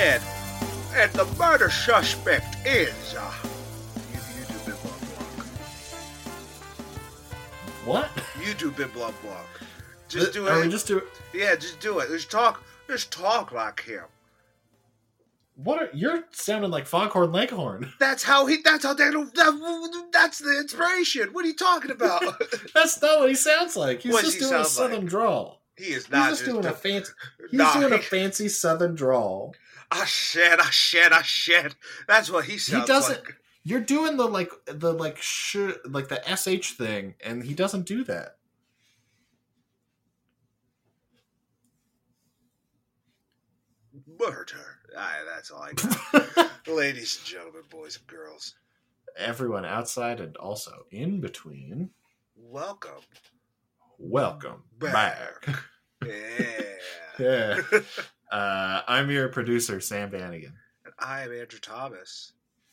and the murder suspect is. Uh, you, you do Bib Block. What? You do Block. Just do it. just do? Yeah, just do it. Just talk. Just talk like him. What are you're sounding like Foghorn Leghorn? That's how he. That's how they. That, that's the inspiration. What are you talking about? That's not what he sounds like. He's What does just he doing a sound southern like? drawl. he is He's not just doing a a- fancy. He's Nah, doing a he- fancy southern drawl. I shed. I shed. I shed. That's what he sounds He doesn't- like. You're doing the like the like sh like the sh thing, and he doesn't do that. Murder. Aye, that's all I got. Ladies and gentlemen, boys and girls, Everyone outside and also in between, welcome welcome back. back. Yeah. Yeah. Uh, I'm your producer, Sam Bannigan. And I am Andrew Thomas.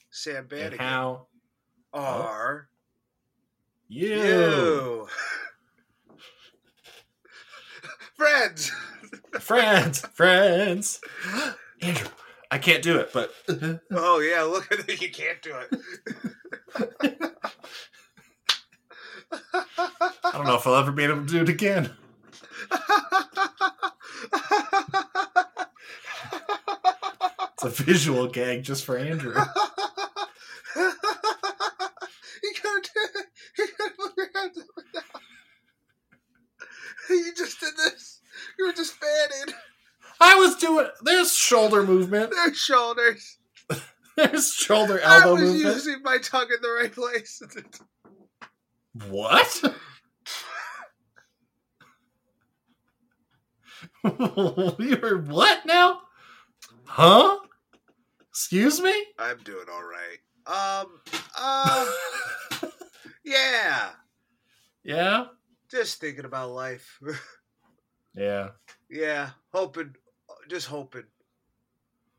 Sam And Bannigan. how are you? you? Friends. Friends, friends. Andrew, I can't do it, but Oh yeah, look at it. You can't do it. I don't know if I'll ever be able to do it again. A visual gag just for Andrew. you gotta. You gotta put your hands up and down. You just did this. You were just fanning I was doing. There's shoulder movement. There's shoulders. There's shoulder elbow I was movement. using my tongue in the right place. What? you were what now? Huh? Excuse me? I'm doing all right. Um. Uh. yeah. Yeah. Just thinking about life. Yeah. yeah. Hoping. Just hoping.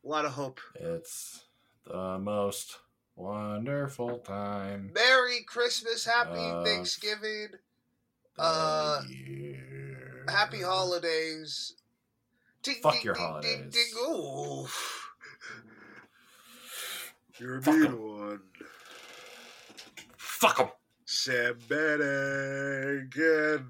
A lot of hope. It's the most wonderful time. Merry Christmas. Happy Uh, Thanksgiving. Uh, year. Happy holidays. Ding, Fuck ding, your ding, holidays. Ding, ding. Ooh. You're a Fuck mean 'em. one. Fuck 'em. Sam Bennigan.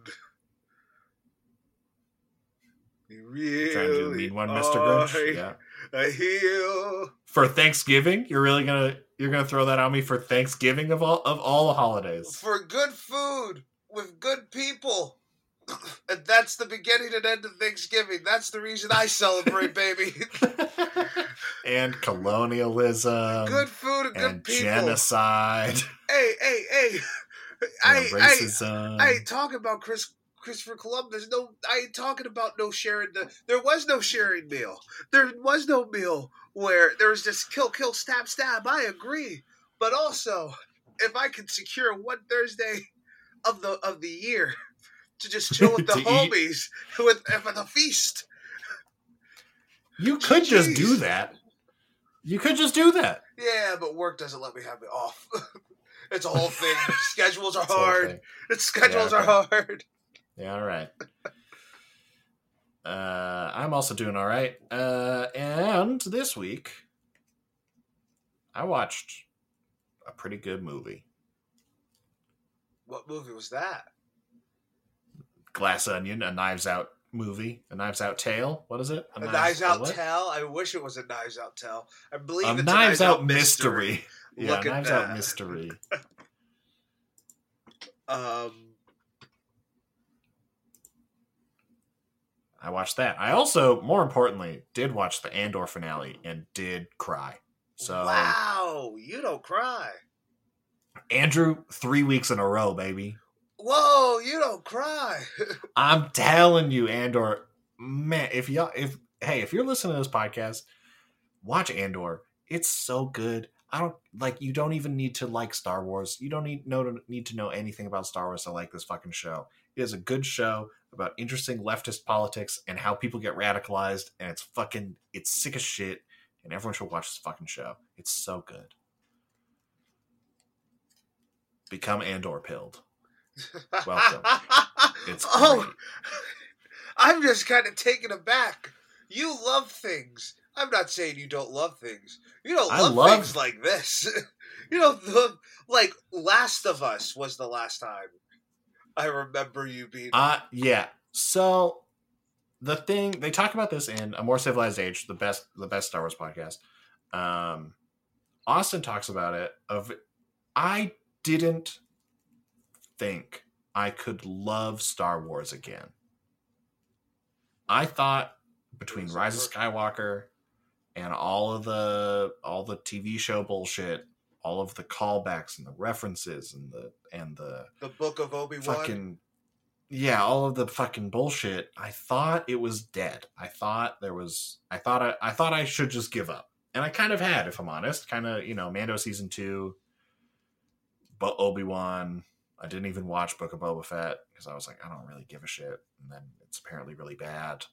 You really Trying to do the mean one, Mr. are Grinch. Yeah. A heel. For Thanksgiving, you're really gonna you're gonna throw that on me for Thanksgiving of all of all the holidays. For good food with good people. And that's the beginning and end of Thanksgiving. That's the reason I celebrate, baby. and colonialism. good food and good and people. genocide. Hey, hey, hey. I, I, racism. I ain't talking about Chris Christopher Columbus. No, I ain't talking about no sharing. The there was no sharing meal. There was no meal where there was just kill, kill, stab, stab. I agree, but also if I could secure one Thursday of the of the year to just chill with the eat. homies with with a feast. You could just do that. You could just do that. Yeah, but work doesn't let me have it off. it's a whole thing. Schedules are the hard. Its schedules Yeah, are hard. Yeah, all right. Uh, I'm also doing all right. Uh, and this week, I watched a pretty good movie, What movie was that? Glass Onion, a Knives Out movie, a Knives Out Tale. What is it? A Knives a Out what? Tell. I wish it was a Knives Out Tell. I believe A it's Knives a Knives Out mystery. Yeah, Look Knives Out mystery. Um, I watched that. I also, more importantly, did watch the Andor finale and did cry. So wow, you don't cry. Andrew, three weeks in a row, baby. Whoa, you don't cry. I'm telling you, Andor, man, if y'all if hey, if you're listening to this podcast, watch Andor. It's so good. I don't like you don't even need to like Star Wars. You don't need know need to know anything about Star Wars to like this fucking show. It is a good show about interesting leftist politics and how people get radicalized and it's fucking it's sick as shit and everyone should watch this fucking show. It's so good. Become Andor pilled. Welcome. It's oh, great. I'm just kind of taken aback. You love things. I'm not saying you don't love things. You don't love, love- things like this. you know, the, like Last of Us was the last time I remember you being. Uh yeah. So the thing they talk about this in A More Civilized Age, the best the best Star Wars podcast. Um Austin talks about it of I didn't think I could love Star Wars again. I thought between Rise of. Skywalker and all of the all the TV show bullshit, all of the callbacks and the references and the and the the Book of Obi Wan. fucking yeah all of the fucking bullshit i thought it was dead i thought there was i thought i, I thought i should just give up and i kind of had if i'm honest kind of you know mando season two but obi-wan i didn't even watch book of boba fett because i was like i don't really give a shit and then it's apparently really bad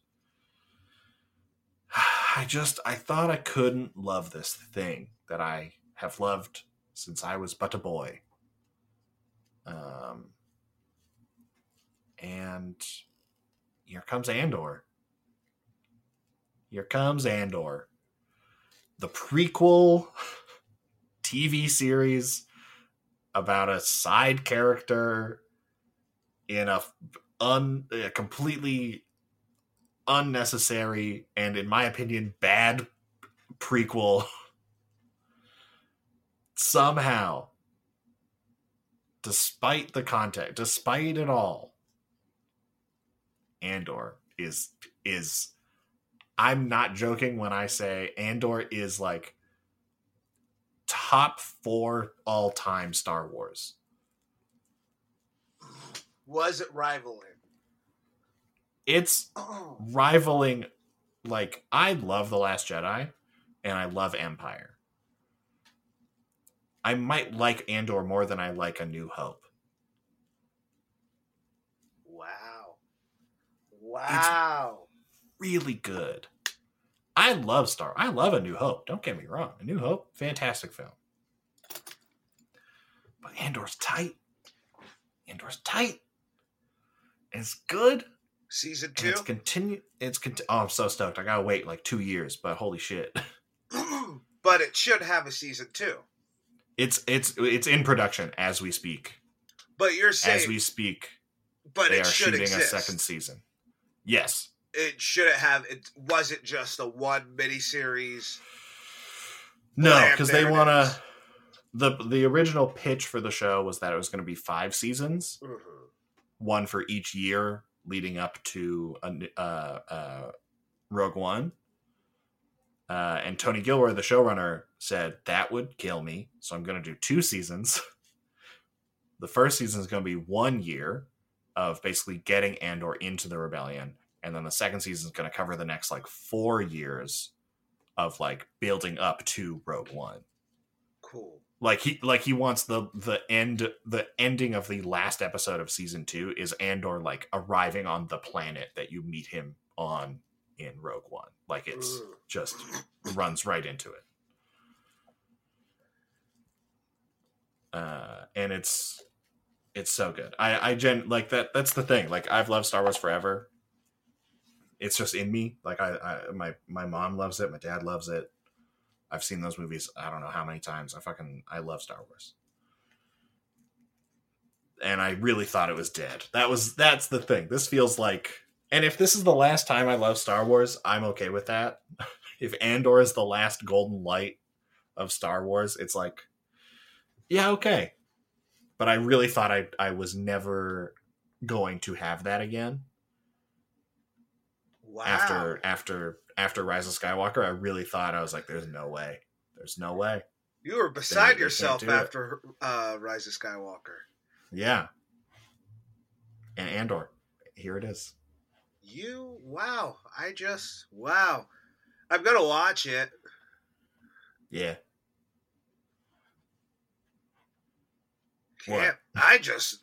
i just i thought i couldn't love this thing that i have loved since i was but a boy um and here comes Andor. Here comes Andor. The prequel TV series about a side character in a un a completely unnecessary and in my opinion bad prequel somehow. Despite the context despite it all Andor is is I'm not joking when I say Andor is like top 4 all-time Star Wars. Was it rivaling? It's Oh, rivaling like I love The Last Jedi and I love Empire. I might like Andor more than I like A New Hope. wow. Wow. Really good. I love Star. I love A New Hope. Don't get me wrong. A New Hope, fantastic film. But Andor's tight. Andor's tight. It's good. Season And two? it's continue. It's conti- Oh, I'm so stoked. I gotta wait like two years, but holy shit. but it should have a season two. It's it's it's in production as we speak. But you're saying, As we speak, but they it are should shooting exist. a second season. Yes. It shouldn't have. It wasn't just a one miniseries. No, because they want to. the The original pitch for the show was that it was going to be five seasons, Mhm. one for each year leading up to a, uh, uh, Rogue One. Uh, and Tony Gilroy, the showrunner, said that would kill me, so I'm going to do two seasons. the first season is going to be one year of basically getting Andor into the rebellion, and then the second season is going to cover the next like four years of like building up to Rogue One. Cool. like he like he wants the the end the ending of the last episode of season two is andor like arriving on the planet that you meet him on in rogue one. Like it's Ugh. just runs right into it. Uh and it's it's so good. I i gen like that that's the thing. Like i've loved star wars forever it's just in me like i, I my my mom loves it my dad loves it I've seen those movies I don't know how many times. I fucking I love Star Wars. And I really thought it was dead. That was that's the thing. This feels like and if this is the last time I love Star Wars, I'm okay with that. if Andor is the last golden light of Star Wars, it's like yeah, okay. But I really thought I I was never going to have that again Wow. after after after Rise of Skywalker, I really thought I was like, "There's no way, there's no way." you were beside can't yourself it. after uh, Rise of Skywalker. Yeah, and Andor, here it is. You wow. I just wow. I'm gonna watch it. Yeah, Can't. I just.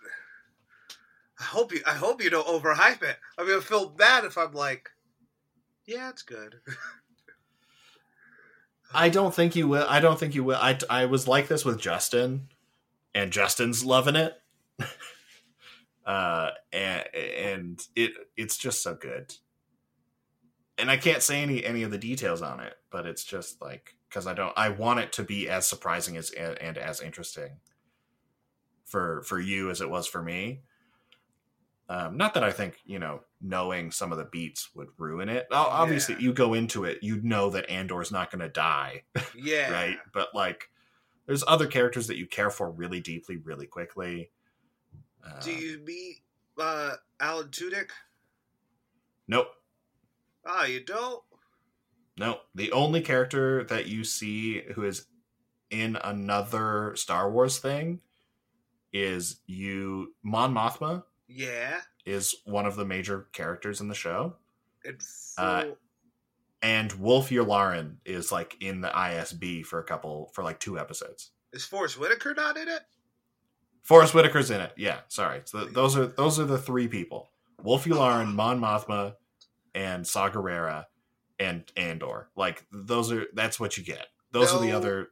I hope you. I hope you don't overhype it. I'm gonna feel bad if I'm like, yeah, it's good. I don't think you will. I don't think you will. I I was like this with Justin, and Justin's loving it. uh, and and it it's just so good. and I can't say any any of the details on it, but it's just like because I don't I want it to be as surprising as and as interesting for for you as it was for me. Um, not that I think you know knowing some of the beats would ruin it. Obviously, Yeah. you go into it, you know that Andor's not going to die, Yeah. right? But like, there's other characters that you care for really deeply, really quickly. Uh, Do you meet uh, Alan Tudyk? Nope. Oh, you don't? No, the only character that you see who is in another Star Wars thing is you. Mon Mothma Yeah. is one of the major characters in the show, And full, Uh, and Wullf Yularen is like in the ISB for a couple for like two episodes. is Forest Whitaker not in it? Forest Whitaker's in it. Yeah, sorry. So th- those are those are the three people: Wullf Yularen, Mon Mothma, and Saw Gerrera, and Andor. Like those are that's what you get. Those are the other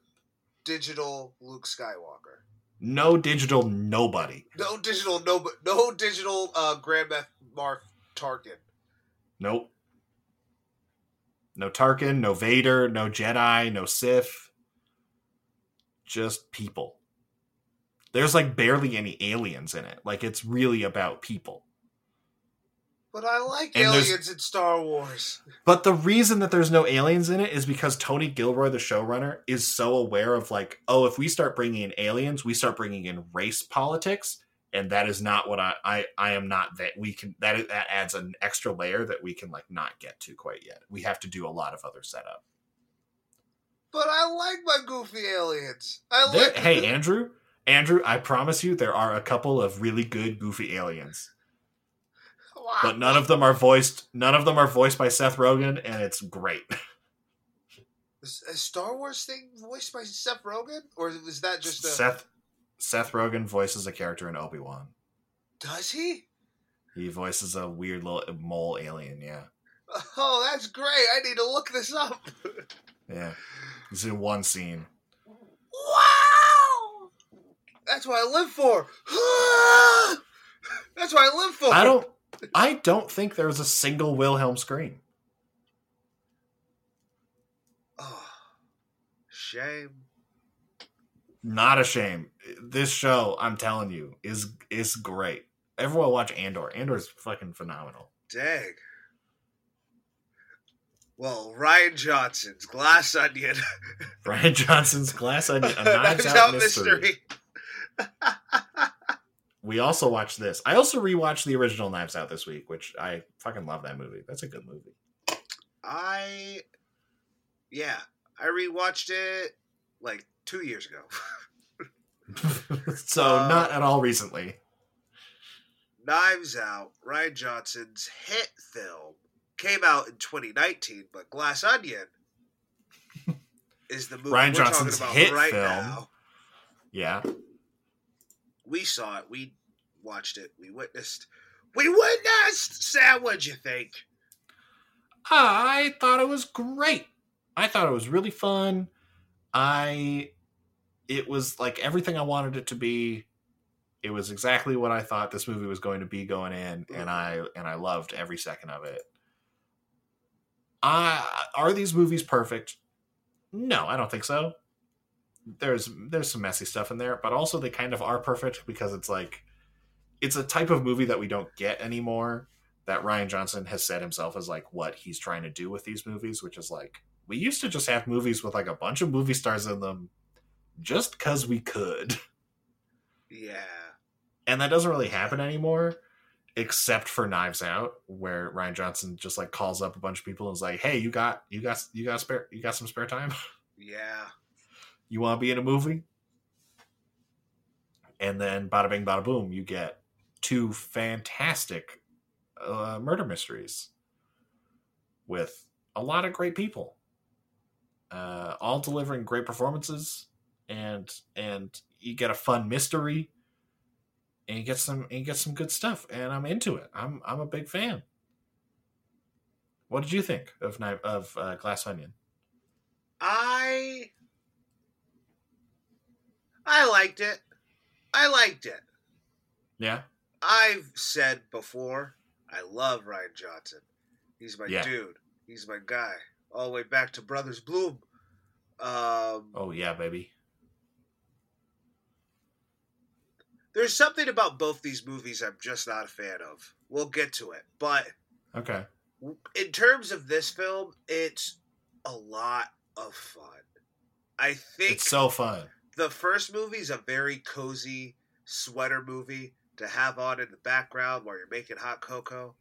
Digital Luke Skywalker. No digital nobody. No digital, no, no digital uh, Grand Moff Mark Tarkin. Nope. No Tarkin, no Vader, no Jedi, no Sith. Just people. There's like barely any aliens in it. Like it's really about people. But I like And aliens in Star Wars. But the reason that there's no aliens in it is because Tony Gilroy, the showrunner, is so aware of like, oh, if we start bringing in aliens, we start bringing in race politics, and that is not what I I, I am not that we can that that adds an extra layer that we can like not get to quite yet. We have to do a lot of other setup. But I like my goofy aliens. I like. hey, Andrew, Andrew, I promise you, there are a couple of really good goofy aliens, Wow. but none of them are voiced. None of them are voiced by Seth Rogen, and it's great. Is a Star Wars thing voiced by Seth Rogen, or is that just a? Seth Seth Rogen voices a character in Obi Wan. Does he? He voices a weird little mole alien. Yeah, Oh, that's great! I need to look this up. yeah. He's in one scene. Wow! That's what I live for. That's what I live for. I don't. I don't think there's a single Wilhelm scream. Oh, shame. Not a shame. This show, I'm telling you, is is great. Everyone watch Andor. Andor's fucking phenomenal. Dang. Well, Rian Johnson's Glass Onion. Rian Johnson's Glass Onion, a Knives Out, mystery. mystery. We also watched this. I also rewatched the original Knives Out this week, which I fucking love that movie. That's a good movie. I, yeah, I rewatched it like two years ago. so Uh, not at all recently. Knives Out, Rian Johnson's hit film, came out in 2019, but Glass Onion is the movie Rian Johnson's talking about hit right film. now. Yeah. We saw it. We watched it. We witnessed. We witnessed. Sam, what'd you think? I thought it was great. I thought it was really fun. I it was like everything I wanted it to be. It was exactly what I thought this movie was going to be going in, and I and I loved every second of it. Uh, are these movies perfect? No, I don't think so. There's there's some messy stuff in there, but also they kind of are perfect because it's like it's a type of movie that we don't get anymore that Rian Johnson has said himself as like what he's trying to do with these movies, which is like we used to just have movies with like a bunch of movie stars in them just because we could. Yeah. And that doesn't really happen anymore, except for Knives Out, where Rian Johnson just like calls up a bunch of people and is like, Hey, you got you got you got spare you got some spare time? Yeah. You want to be in a movie? And then bada bing bada boom, you get two fantastic uh, murder mysteries with a lot of great people, uh, all delivering great performances, and and you get a fun mystery, and you get some and you get some good stuff, and I'm into it. I'm I'm a big fan. What did you think of of uh, Glass Onion? I. I liked it. I liked it. Yeah, I've said before, I love Rian Johnson. He's my Yeah. dude. He's my guy. All the way back to Brothers Bloom. Um, Oh yeah, baby. there's something about both these movies I'm just not a fan of. We'll get to it, but Okay. in terms of this film, it's a lot of fun. I think It's so fun. The first movie is a very cozy sweater movie to have on in the background while you're making hot cocoa.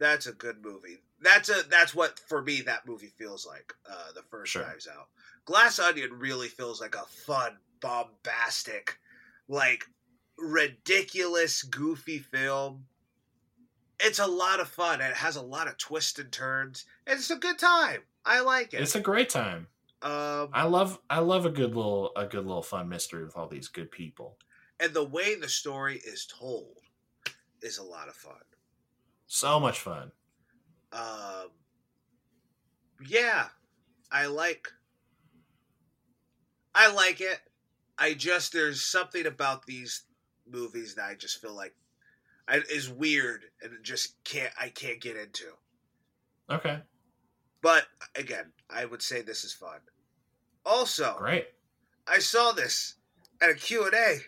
That's a good movie. That's a that's what for me that movie feels like. Uh, the first Sure. Knives Out. Glass Onion really feels like a fun, bombastic, like ridiculous, goofy film. It's a lot of fun. and It has a lot of twists and turns. And it's a good time. I like it. It's a great time. Um, I love I love a good little a good little fun mystery with all these good people. and the way the story is told is a lot of fun. So much fun. Um, yeah, I like. I like it. I just there's something about these movies that I just feel like I, is weird and just can't I can't get into. Okay. But again, I would say this is fun. Also, Great. I saw this at a Q&A.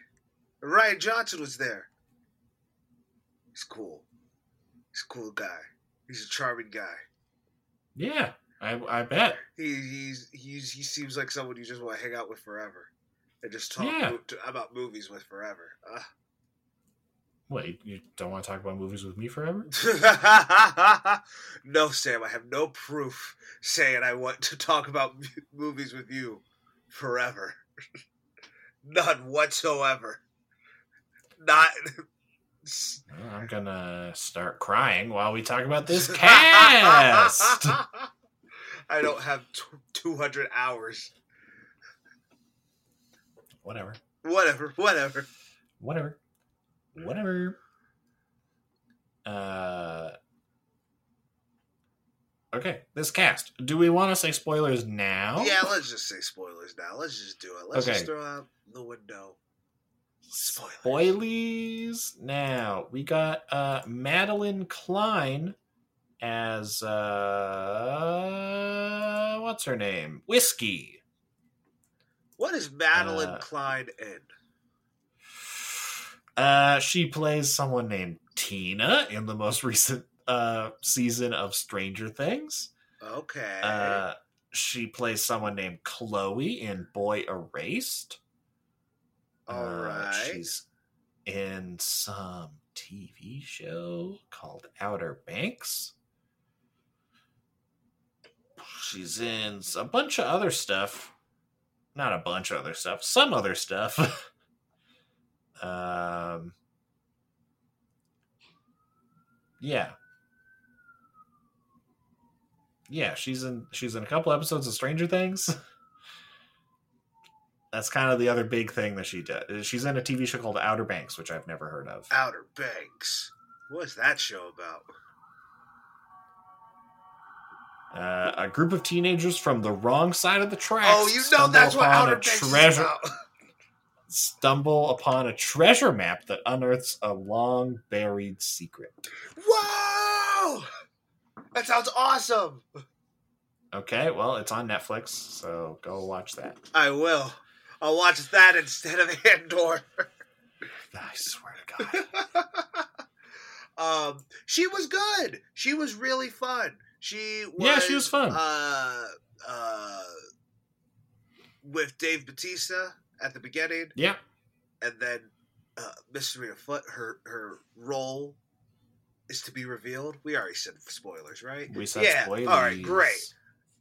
Rian Johnson was there. He's cool. He's a cool guy. He's a charming guy. Yeah. I I bet. He he's, he's he seems like someone you just want to hang out with forever, and just talk Yeah. mo- to, about movies with forever. What, you- you don't want to talk about movies with me forever? No, Sam, I have no proof saying I want to talk about movies with you forever. None whatsoever. Not. Well, I'm gonna start crying while we talk about this cast. I don't have t- 200 hours. whatever. Whatever, whatever. Whatever. Whatever. Uh Okay, this cast. Do we want to say spoilers now? Yeah, let's just say spoilers now. Let's just do it. Let's Okay. just throw out the window. Spoilers. Spoilies now. We got uh Madelyn Cline as uh what's her name? Whiskey. What is Madelyn Uh, Cline in? Uh she plays someone named Tina in the most recent uh season of Stranger Things. Okay. Uh she plays someone named Chloe in Boy Erased. All Uh, right. She's in some TV show called Outer Banks. She's in a bunch of other stuff. Not a bunch of other stuff, some other stuff. um Yeah. Yeah, she's in she's in a couple episodes of Stranger Things. That's kind of the other big thing that she did. She's in a TV show called Outer Banks, which I've never heard of. Outer Banks. What's that show about? Uh, a group of teenagers from the wrong side of the tracks. Oh, you know that's what Outer Banks treasure, is about. Stumble upon a treasure map that unearths a long buried secret. Whoa! That sounds awesome. Okay, well, it's on Netflix, so go watch that. I will. I'll watch that instead of Andor. I swear to God. um, she was good. She was really fun. She was, Yeah, she was fun. Uh, uh, with Dave Batista at the beginning, yeah, and then uh, Mystery Foot, Her her role is to be revealed. We already said spoilers, right? we said yeah. spoilers. All right, great.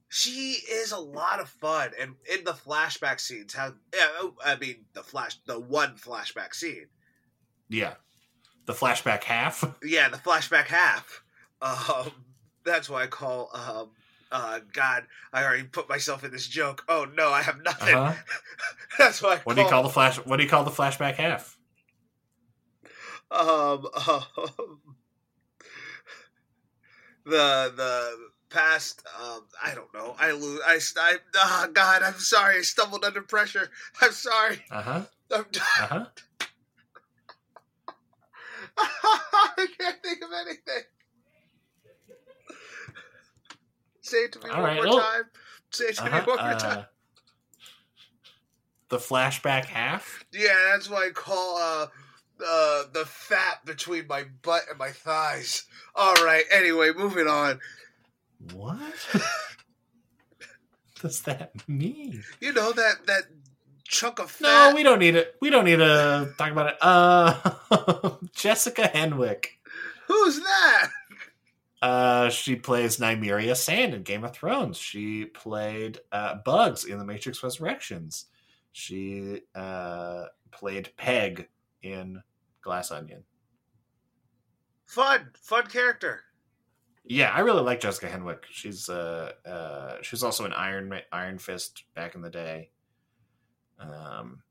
She is a lot of fun, and in the flashback scenes, how yeah, oh, I mean the flash, the one flashback scene, Yeah. The flashback half. yeah, the flashback half. Um, that's why I call. Um, uh, God, I already put myself in this joke. Oh no, I have nothing. Uh-huh. that's why. What do you call the flash? What do you call the flashback half? um, um the the past um i don't know i lose i i oh god i'm sorry i stumbled under pressure i'm sorry Uh huh. Uh huh. i can't think of anything Say it to me All one right, more oh. time. Say it to me Uh-huh, one more uh, time. the flashback half. Yeah, that's what I call uh, uh, the fat between my butt and my thighs. All right. Anyway, moving on. What does that mean? You know that that chunk of fat. No, we don't need it. We don't need to talk about it. Uh, Jessica Henwick. Who's that? Uh, she plays Nymeria Sand in Game of Thrones. She played uh, Bugs in The Matrix Resurrections. She uh, played Peg in Glass Onion. Fun, fun character. Yeah, I really like Jessica Henwick. She's uh, uh, she was also an Iron Iron Fist back in the day. Um,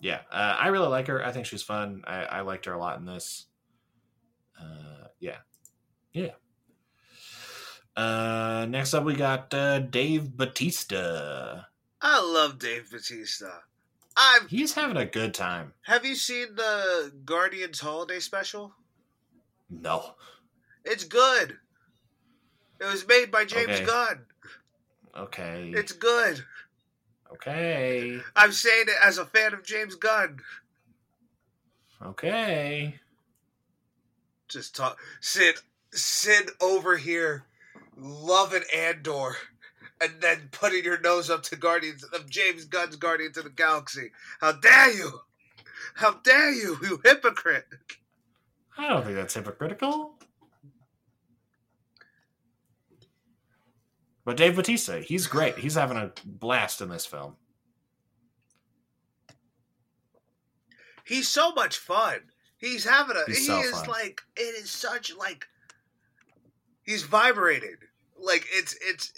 yeah, uh, I really like her. I think she's fun. I, I liked her a lot in this. Uh, yeah, yeah. Uh, next up, we got uh, Dave Batista. I love Dave Batista. I've. He's having a good time. Have you seen the Guardians Holiday Special? No, It's good. It was made by James Okay. Gunn. okay, It's good. okay, I'm saying it as a fan of James Gunn. okay. Just talk. Sid, Sid over here, loving Andor, and then putting your nose up to Guardians of James Gunn's Guardians of the Galaxy. How dare you? How dare you, you hypocrite! I don't think that's hypocritical. But Dave Batista, he's great. He's having a blast in this film. He's so much fun. He's having a. He's he so is fun. like. It is such like. He's vibrated. Like it's it's.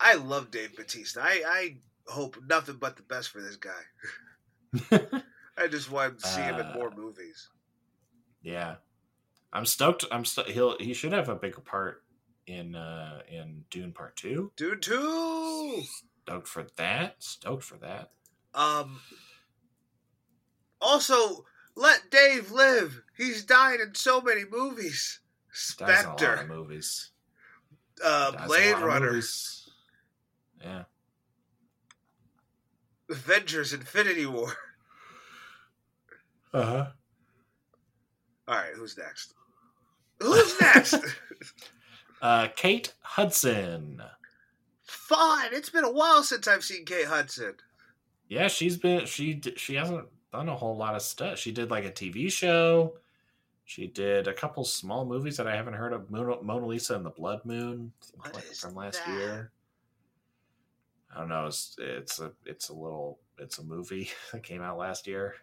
I love Dave Batista. I I hope nothing but the best for this guy. I just want to see him in Uh, more movies. Yeah, I'm stoked. I'm st- he'll he should have a bigger part in uh in Dune Part Two. Dude, too. Stoked for that. Stoked for that. Um. Also, let Dave live. He's died in so many movies. Dies a lot of Spectre, movies. uh, Dies a Blade lot of Runner, movies. Yeah. Avengers: Infinity War. Uh huh. All right, who's next? Who's next? Uh, Kate Hudson. Fun. It's been a while since I've seen Kate Hudson. Yeah, she's been she she hasn't done a whole lot of stuff. She did like a TV show. She did a couple small movies that I haven't heard of. Mona, Mona Lisa and the Blood Moon like, from last that? year. I don't know. It's it's a it's a little it's a movie that came out last year.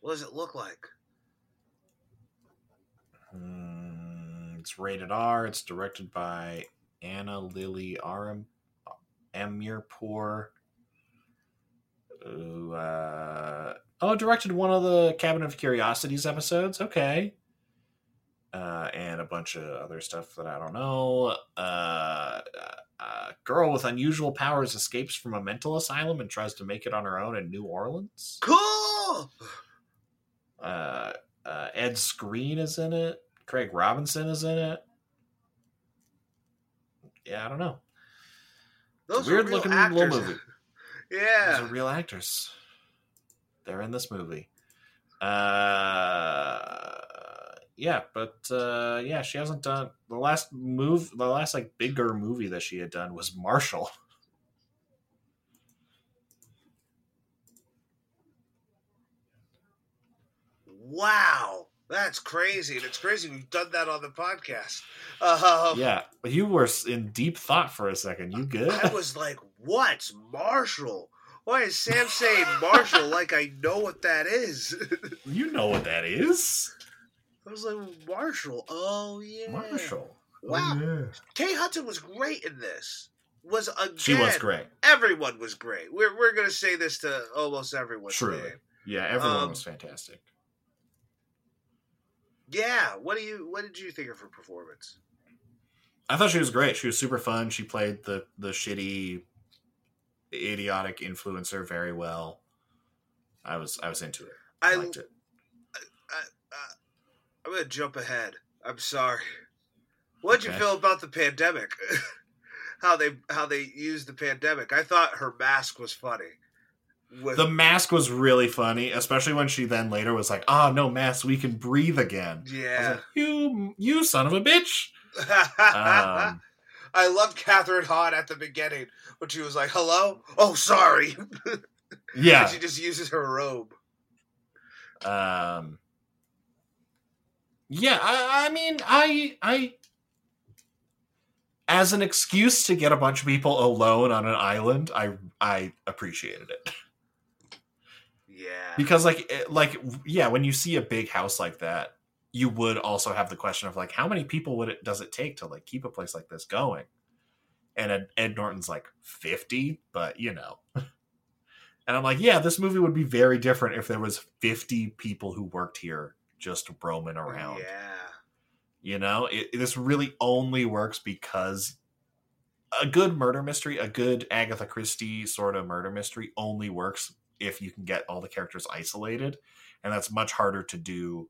What does it look like? Mm, it's rated R. It's directed by Ana Lily Aram Amirpour. Who, uh, oh, directed one of the Cabinet of Curiosities episodes. Okay. Uh, and a bunch of other stuff that I don't know. Uh, a girl with unusual powers escapes from a mental asylum and tries to make it on her own in New Orleans. Cool. Uh, uh, Ed Skrein is in it. Craig Robinson is in it. Yeah, I don't know. Those Weird looking actors. little movie. Those yeah. are real actors. They're in this movie. Uh, yeah, but uh, yeah, she hasn't done the last move. The last like bigger movie that she had done was Marshall. Wow. That's crazy. And it's crazy we've done that on the podcast. Um, yeah, you were in deep thought for a second. You good? I was like, what's Marshall? Why is Sam saying Marshall like I know what that is? you know what that is, I was like, Marshall. Oh, yeah. Marshall. Wow. Oh, yeah. Kate Hudson was great in this. Was again, She was great. Everyone was great. We're we're gonna say this to almost everyone. Truly. today. Yeah, everyone Um, was fantastic. Yeah. What do you? What did you think of her performance? I thought she was great. She was super fun. She played the the shitty, idiotic influencer very well. I was I was into it. I, I, liked it. I'm gonna jump ahead. I'm sorry. What'd you feel about the pandemic? how they how they used the pandemic. I thought her mask was funny. With, The mask was really funny, especially when she then later was like, "Oh no, mask, we can breathe again." I was yeah. like, you, you son of a bitch. Um, I loved Kathryn Hahn at the beginning when she was like, "Hello, oh sorry," yeah. and she just uses her robe. Um, yeah, I, I mean, I, I, as an excuse to get a bunch of people alone on an island, I, I appreciated it Yeah, because, like, like, yeah, when you see a big house like that, you would also have the question of like, how many people would it does it take to like keep a place like this going? And Ed, Ed Norton's like fifty, but you know. And I'm like, yeah, this movie would be very different if there was 50 people who worked here just roaming oh, around. yeah, You know, it, this really only works because a good murder mystery, a good Agatha Christie sort of murder mystery, only works if you can get all the characters isolated, and that's much harder to do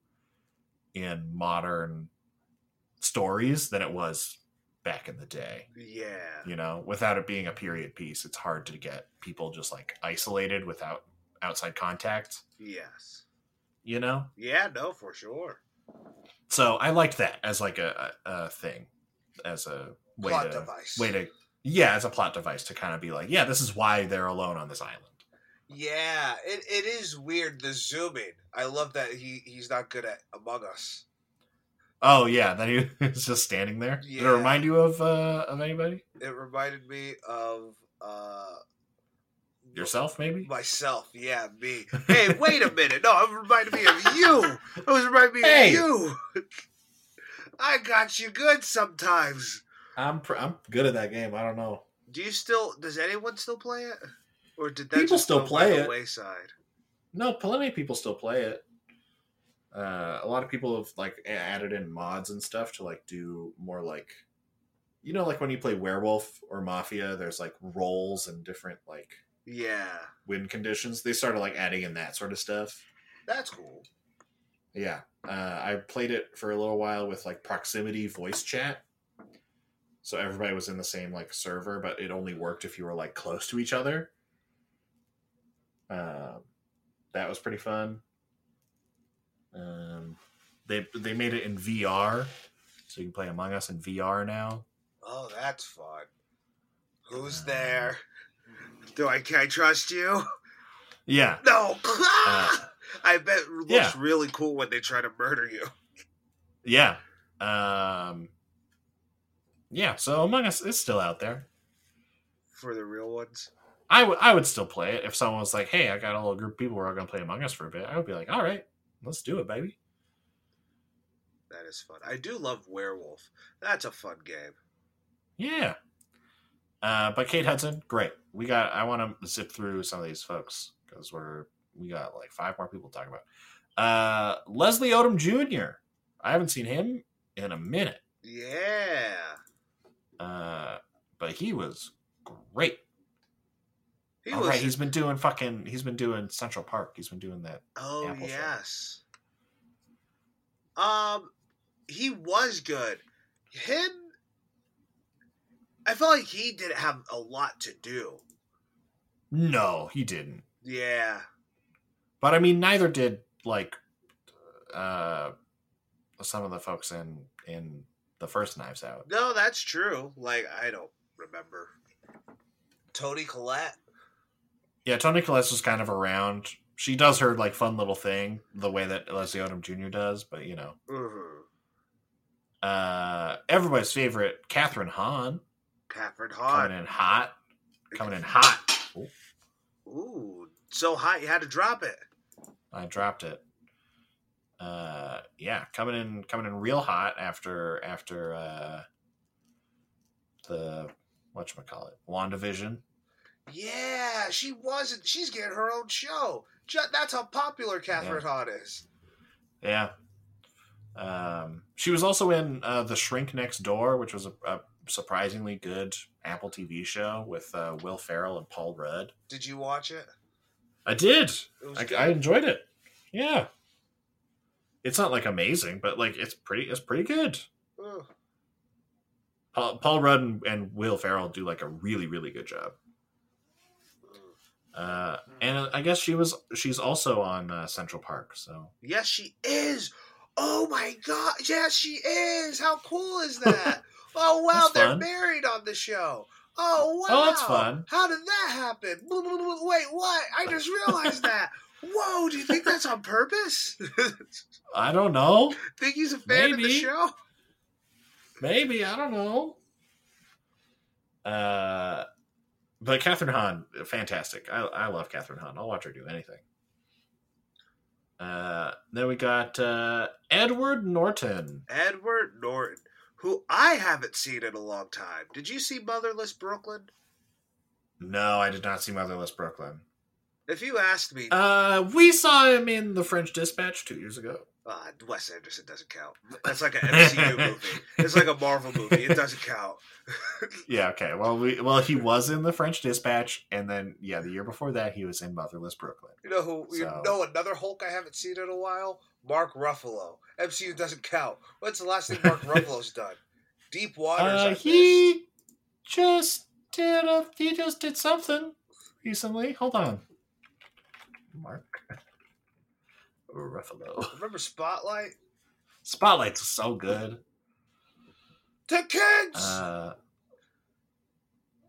in modern stories than it was back in the day. yeah. You know, without it being a period piece, it's hard to get people just like isolated without outside contact. Yes. You know, Yeah, no, for sure. so I liked that as like a, a, a thing, as a way Plot to device. way to yeah, as a plot device to kind of be like, yeah, this is why they're alone on this island. Yeah, it, it is weird the zooming. I love that he he's not good at Among Us. Oh yeah, then he was just standing there. Did it remind you of uh, of anybody? It reminded me of uh Yourself, maybe? myself. Yeah, me. Hey, wait a minute. No, it reminded me of you. It was reminding me Hey. of you. I got you good sometimes. I'm pr- I'm good at that game. I don't know. Do you still? Does anyone still play it, or did that People just still go play by the it. wayside? No, plenty of people still play it. Uh, a lot of people have like added in mods and stuff to like do more like, you know, like when you play Werewolf or Mafia, there's like roles and different like Yeah, wind conditions. They started like adding in that sort of stuff. that's cool. Yeah, uh, I played it for a little while with like proximity voice chat. So everybody was in the same like server, but it only worked if you were like close to each other. Um, that was pretty fun. Um, they they made it in VR, so you can play Among Us in VR now. Oh, that's fun. Who's Uh, there? Do I can I trust you? Yeah, No. I bet it looks yeah. really cool when they try to murder you. yeah, um, yeah. So Among Us is still out there. For the real ones. I would I would still play it if someone was like, "Hey, I got a little group of people are going to play Among Us for a bit." I would be like, "All right, let's do it, baby." That is fun. I do love Werewolf. That's a fun game. Yeah. Uh, but Kate Hudson, great. We got. I want to zip through some of these folks because we're we got like five more people to talk about. Uh, Leslie Odom Jr. I haven't seen him in a minute, Yeah. uh, but he was great. He All was. right, he's been doing fucking. He's been doing Central Park. He's been doing that. oh Apple show. yes. Um, he was good. Him. I felt like he didn't have a lot to do. No, he didn't. Yeah. But I mean, neither did like uh, some of the folks in in the first Knives Out. No, that's true. Like I don't remember. Toni Collette. Yeah, Toni Collette was kind of around. She does her like fun little thing the way that Leslie Odom Jr. does, but you know, Mm-hmm. uh, everybody's favorite Kathryn Hahn Kathryn Hahn coming in hot, coming in hot. Ooh, so hot you had to drop it. I dropped it. Uh, yeah, coming in, coming in real hot after after uh, the what you call it, Wandavision. Yeah, she wasn't. She's getting her own show. That's how popular Kathryn Hahn is. Yeah. Um, she was also in uh, The Shrink Next Door, which was a, a surprisingly good Apple TV show with uh, Will Ferrell and Paul Rudd. Did you watch it? I did. It I. I enjoyed it. Yeah. It's not like amazing, but like it's pretty. It's pretty good. Paul, Paul Rudd and, and Will Ferrell do like a really really good job. Uh, and I guess she was she's also on uh, Central Park. So Yes, she is. Oh my god! Yes, she is. How cool is that? oh wow, That's they're fun. married on the show. Oh wow! Oh, that's fun. How did that happen? Wait, what? I just realized that. Whoa! Do you think that's on purpose? I don't know. think he's a fan of the Maybe. show? Maybe I don't know. Uh, but Kathryn Hahn, fantastic. I I love Kathryn Hahn. I'll watch her do anything. Uh, then we got uh, Edward Norton. Edward Norton, who I haven't seen in a long time. Did you see Motherless Brooklyn? No, I did not see Motherless Brooklyn. If you asked me, Uh, we saw him in The French Dispatch two years ago. Uh, Wes Anderson doesn't count. That's like an MCU movie. It's like a Marvel movie. It doesn't count. Yeah, okay. Well, we well he was in The French Dispatch, and then yeah, the year before that he was in Motherless Brooklyn. You know who? You know another Hulk I haven't seen in a while? Mark Ruffalo. MCU doesn't count. What's the last thing Mark Ruffalo's done? Deep Waters. Uh, he just did a he just did something recently. Hold on, Mark Ruffalo. Remember Spotlight? Spotlight's so good. To kids. Uh,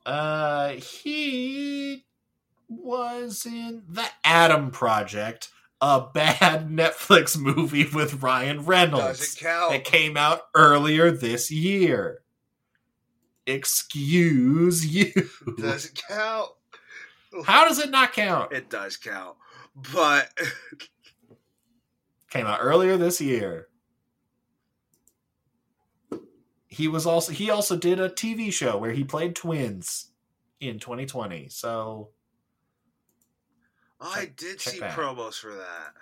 uh, he was in the Adam Project, a bad Netflix movie with Ryan Reynolds that came out earlier this year. Excuse you. Doesn't count. How does it not count? It does count, but Came out earlier this year. He was also he also did a TV show where he played twins in 2020. So I Check- did check see that. promos for that.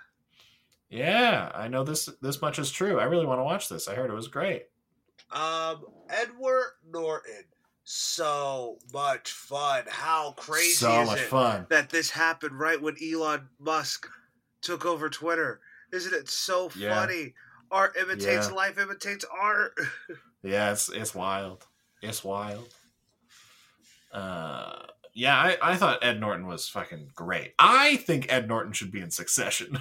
yeah, I know this this much is true. I really want to watch this. I heard it was great. Um, Edward Norton. So much fun. How crazy so is much it fun. that this happened right when Elon Musk took over Twitter? Isn't it so Yeah. funny? Art imitates Yeah. life, imitates art. Yeah, it's it's wild. It's wild. Uh yeah, I, I thought Ed Norton was fucking great. I think Ed Norton should be in Succession.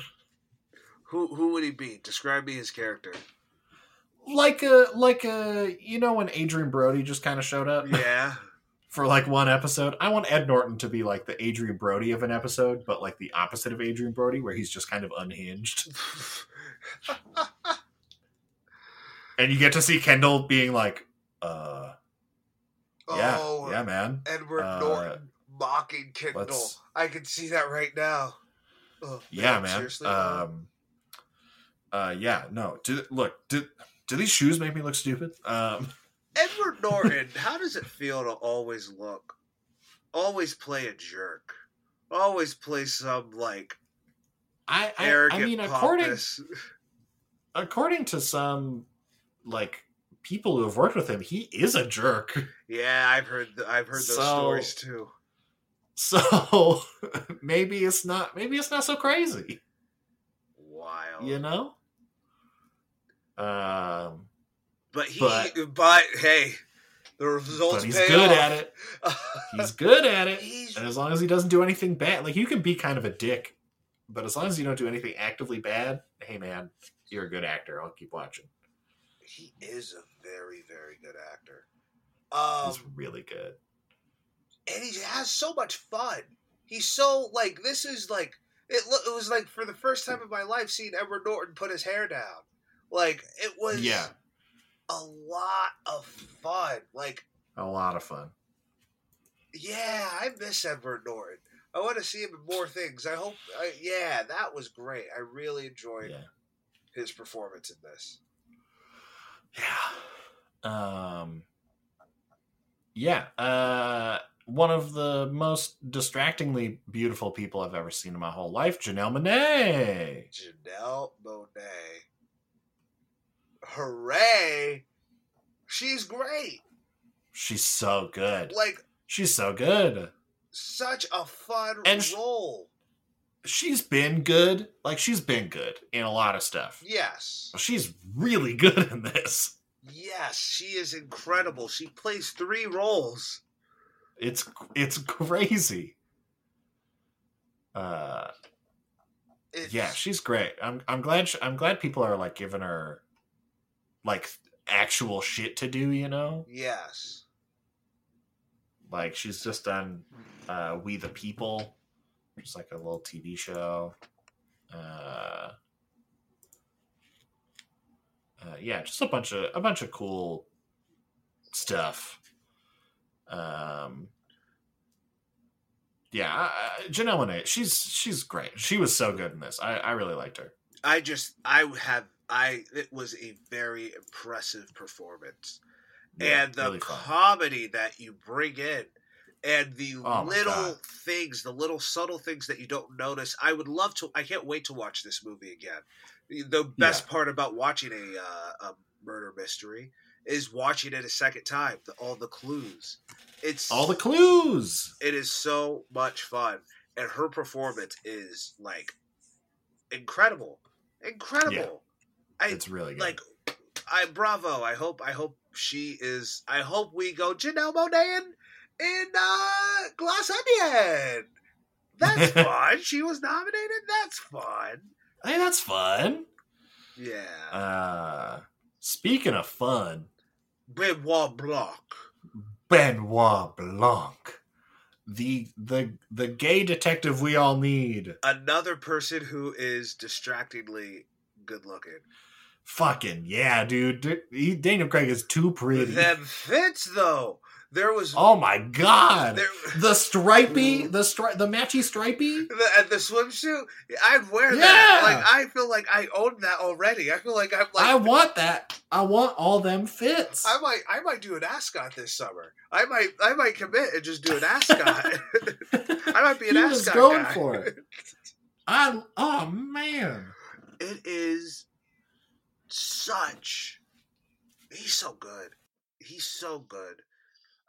who who would he be? Describe me his character. like a like a you know when Adrien Brody just kind of showed up Yeah. for like one episode. I want Ed Norton to be like the Adrien Brody of an episode, but like the opposite of Adrien Brody, where he's just kind of unhinged. And you get to see Kendall being like, uh yeah, oh, yeah, man. Edward Uh, Norton mocking Kendall. I can see that right now. Oh, Yeah, man. Seriously. Um uh yeah, no. Do look, do do these shoes make me look stupid? Um Edward Norton, how does it feel to always look, always play a jerk, always play some like I I, arrogant, I mean according pompous? according to some like people who have worked with him, he is a jerk. Yeah, I've heard I've heard those So- stories too. So maybe it's not maybe it's not so crazy, Wild. you know? Um but he, but- but, hey, the results but he's good off. at it. He's good at it. And as long as he doesn't do anything bad, like you can be kind of a dick, but as long as you don't do anything actively bad, hey man, you're a good actor. I'll keep watching. he is a very very good actor. Um, He's really good. and he has so much fun. He's so like this is like it. lo- It was like for the first time in my life seeing Edward Norton put his hair down. Like it was Yeah. A lot of fun. Like A lot of fun. yeah, I miss Edward Norton. I want to see him in more things. I hope. I, yeah, that was great. I really enjoyed Yeah. his performance in this. Yeah. Um Yeah. Uh one of the most distractingly beautiful people I've ever seen in my whole life, Janelle Monáe. Janelle Monáe. Hooray! She's great. She's so good. Like She's so good. such a fun And role. She's been good. Like she's been good in a lot of stuff. Yes. She's really good in this. Yes, she is incredible. She plays three roles. It's it's crazy. Uh, It's, yeah, she's great. I'm I'm glad sh I'm glad people are like giving her like actual shit to do. You know, Yes. like she's just done uh, We the People, just like a little TV show. Uh, uh, yeah, just a bunch of a bunch of cool stuff. Um, yeah, I- Janelle Monáe, she's she's great. She was so good in this. I, I really liked her. I just I have I it was a very impressive performance. Yeah, and the really comedy that you bring in and the Oh little things, the little subtle things that you don't notice. I would love to I can't wait to watch this movie again. The best part about watching a uh, a murder mystery is watching it a second time, the, all the clues. It's All the clues. it is so much fun and her performance is like incredible incredible i It's really good. like i bravo i hope i hope she is i hope we go janelle monae in, in uh glass onion. That's fun. She was nominated. That's fun. Hey, that's fun. yeah. Uh, speaking of fun, benoit blanc. Benoit Blanc, the the the gay detective we all need. another person who is distractingly good looking Fucking yeah, dude. He- Daniel Craig is too pretty. them fits though there was Oh my god. there The stripy, the stri- the matchy stripy. the, the swimsuit, I'd wear Yeah. that. Like I feel like I own that already. I feel like I'm like I want that. I want all them fits. I might I might do an ascot this summer. I might I might commit and just do an ascot. I might be an He ascot was going guy. for it. I oh man. It is such. He's so good. He's so good.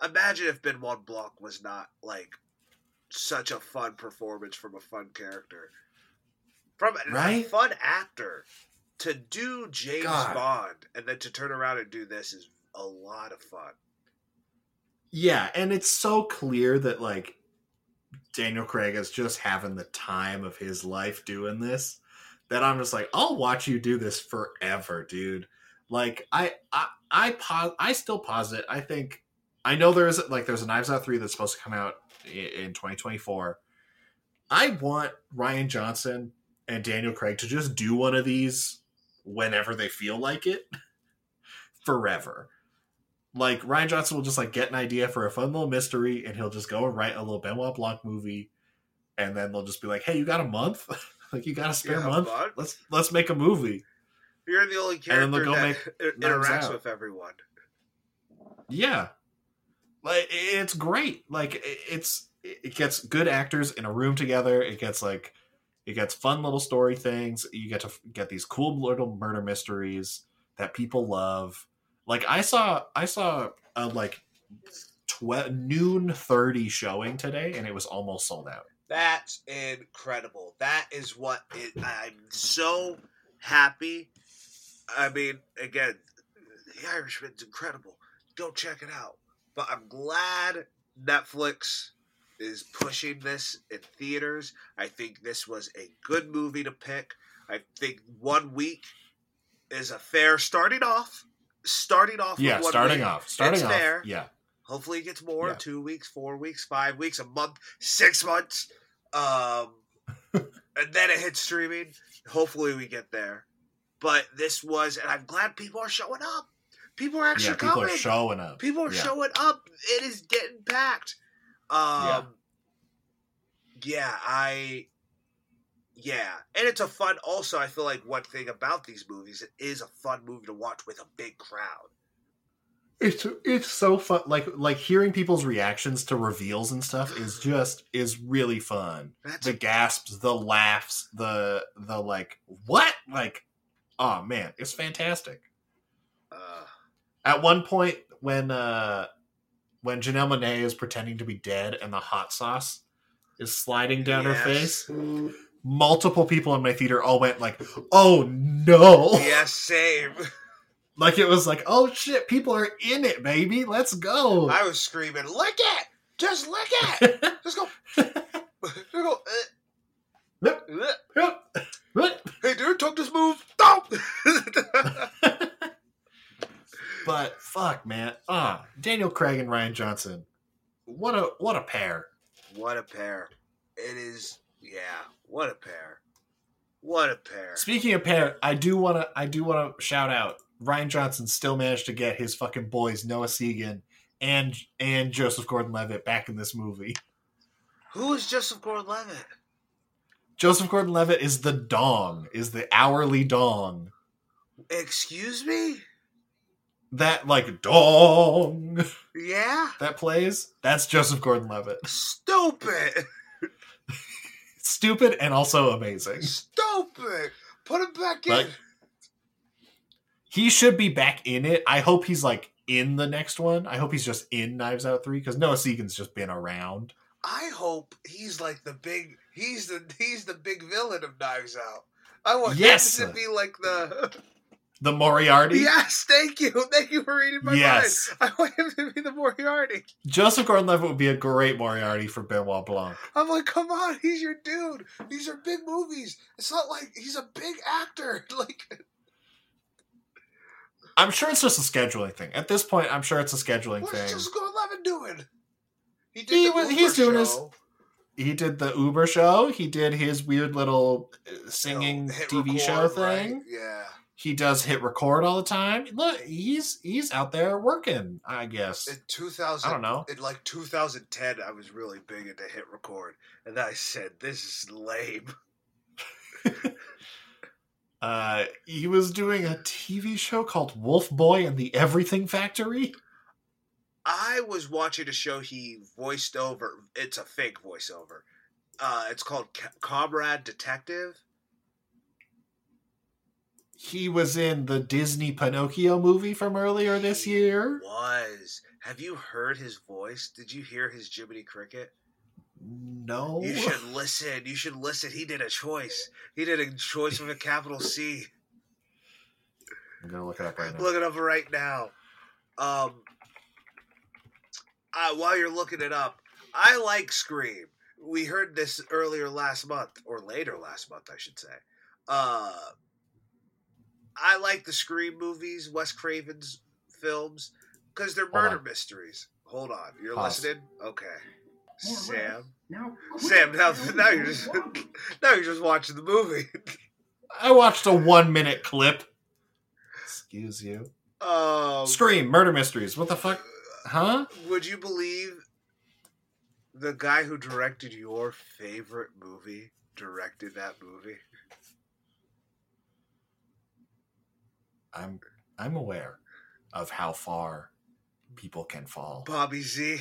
Imagine if Benoit Blanc was not like such a fun performance from a fun character, from a fun actor to do James God. Bond and then to turn around and do this is a lot of fun. Yeah, and it's so clear that like Daniel Craig is just having the time of his life doing this that I'm just like, I'll watch you do this forever, dude. Like I I I pause I still pause it. I think I know there's like there's a Knives Out 3 that's supposed to come out in 2024. I want Rian Johnson and Daniel Craig to just do one of these whenever they feel like it forever like Rian Johnson will just like get an idea for a fun little mystery, and he'll just go and write a little Benoit Blanc movie, and then they'll just be like, "Hey, you got a month? like you got a spare Yeah, month? Let's let's make a movie." You're the only And then they'll character go that make interacts with everyone. Yeah, like it's great. Like it- it's it gets good actors in a room together. It gets like it gets fun little story things. You get to get these cool little murder mysteries that people love. Like I saw I saw a like tw- noon 30 showing today and it was almost sold out. That's incredible. That is what it, I'm so happy. I mean, again, The Irishman's incredible. Go check it out. But I'm glad Netflix is pushing this in theaters. I think this was a good movie to pick. I think one week is a fair starting off. Starting off, Yeah, starting week. off. Starting It's off. fair. Yeah. Hopefully, it gets more. Yeah. Two weeks, four weeks, five weeks, a month, six months, um, and then it hits streaming. Hopefully, we get there. But this was, and I'm glad people are showing up. People are actually Yeah, people coming. are showing up. people are Yeah. showing up. It is getting packed. Um, yeah. I. Yeah, and it's a fun. Also, I feel like one thing about these movies, it is a fun movie to watch with a big crowd. It's it's so fun. Like like hearing people's reactions to reveals and stuff is just is really fun. That's The gasps, the laughs, the the like what like oh man, it's fantastic. uh, At one point when uh when Janelle Monae is pretending to be dead and the hot sauce is sliding down her face, multiple people in my theater all went like, "Oh no!" yeah, same. Like it was like, oh shit, people are in it, baby. Let's go. I was screaming, "Lick it! Just lick it! Just go, just go." uh, uh. but Hey, dude, took this move. Stop. fuck, man. Ah, Daniel Craig and Rian Johnson. What a what a pair. what a pair! It is. Yeah, what a pair! What a pair! Speaking of pair, I do want to I do want to shout out Rian Johnson still managed to get his fucking boys Noah Segan and and Joseph Gordon-Levitt back in this movie. Who is Joseph Gordon-Levitt? Joseph Gordon-Levitt is the dong, is the hourly dong. Excuse me? That like dong Yeah. that plays. That's Joseph Gordon-Levitt. Stupid. Stupid and also amazing. Stupid. Put him back in. Like- He should be back in it. I hope he's like in the next one. I hope he's just in Knives Out 3 cuz Noah Segan's just been around. I hope he's like the big. He's the he's the big villain of Knives Out. I want Yes. him to be like the. The Moriarty. Yes, thank you, thank you for reading my Yes. mind. I want him to be the Moriarty. Joseph Gordon-Levitt would be a great Moriarty for Benoit Blanc. I'm like, come on, he's your dude. These are big movies. It's not like he's a big actor. Like, I'm sure it's just a scheduling thing. At this point, I'm sure it's a scheduling what's thing. Joseph Gordon-Levitt doing? He He the Uber he's doing his- He did the Uber show. He did his weird little uh, You know, singing TV record, show thing. right? Yeah. He does HitRecord all the time. Look, he's he's out there working. I guess. In 2000, I don't know. in like 2010, I was really big into HitRecord, and I said, "This is lame." Uh, he was doing a TV show called Wolf Boy and the Everything Factory. I was watching a show he voiced over. It's a fake voiceover. Uh, it's called Ca- Comrade Detective. He was in the Disney Pinocchio movie from earlier this He year. Was have you heard his voice? Did you hear his Jiminy Cricket? No. You should listen. You should listen. He did a choice. He did a choice with a capital C. I'm gonna look it up right now. Look it up right now. Um, uh, while you're looking it up, I like Scream. We heard this earlier last month, or later last month, I should say. Uh, I like the Scream movies, Wes Craven's films, because they're Hold murder on. mysteries. Hold on, you're Pause. listening. Okay, Sam. Now, Sam, now, now you're just now you're just watching the movie. I watched a one minute clip. Excuse you. Um, Scream, murder mysteries. What the fuck? Huh? Would you believe the guy who directed your favorite movie directed that movie? I'm I'm aware of how far people can fall. Bobby Z.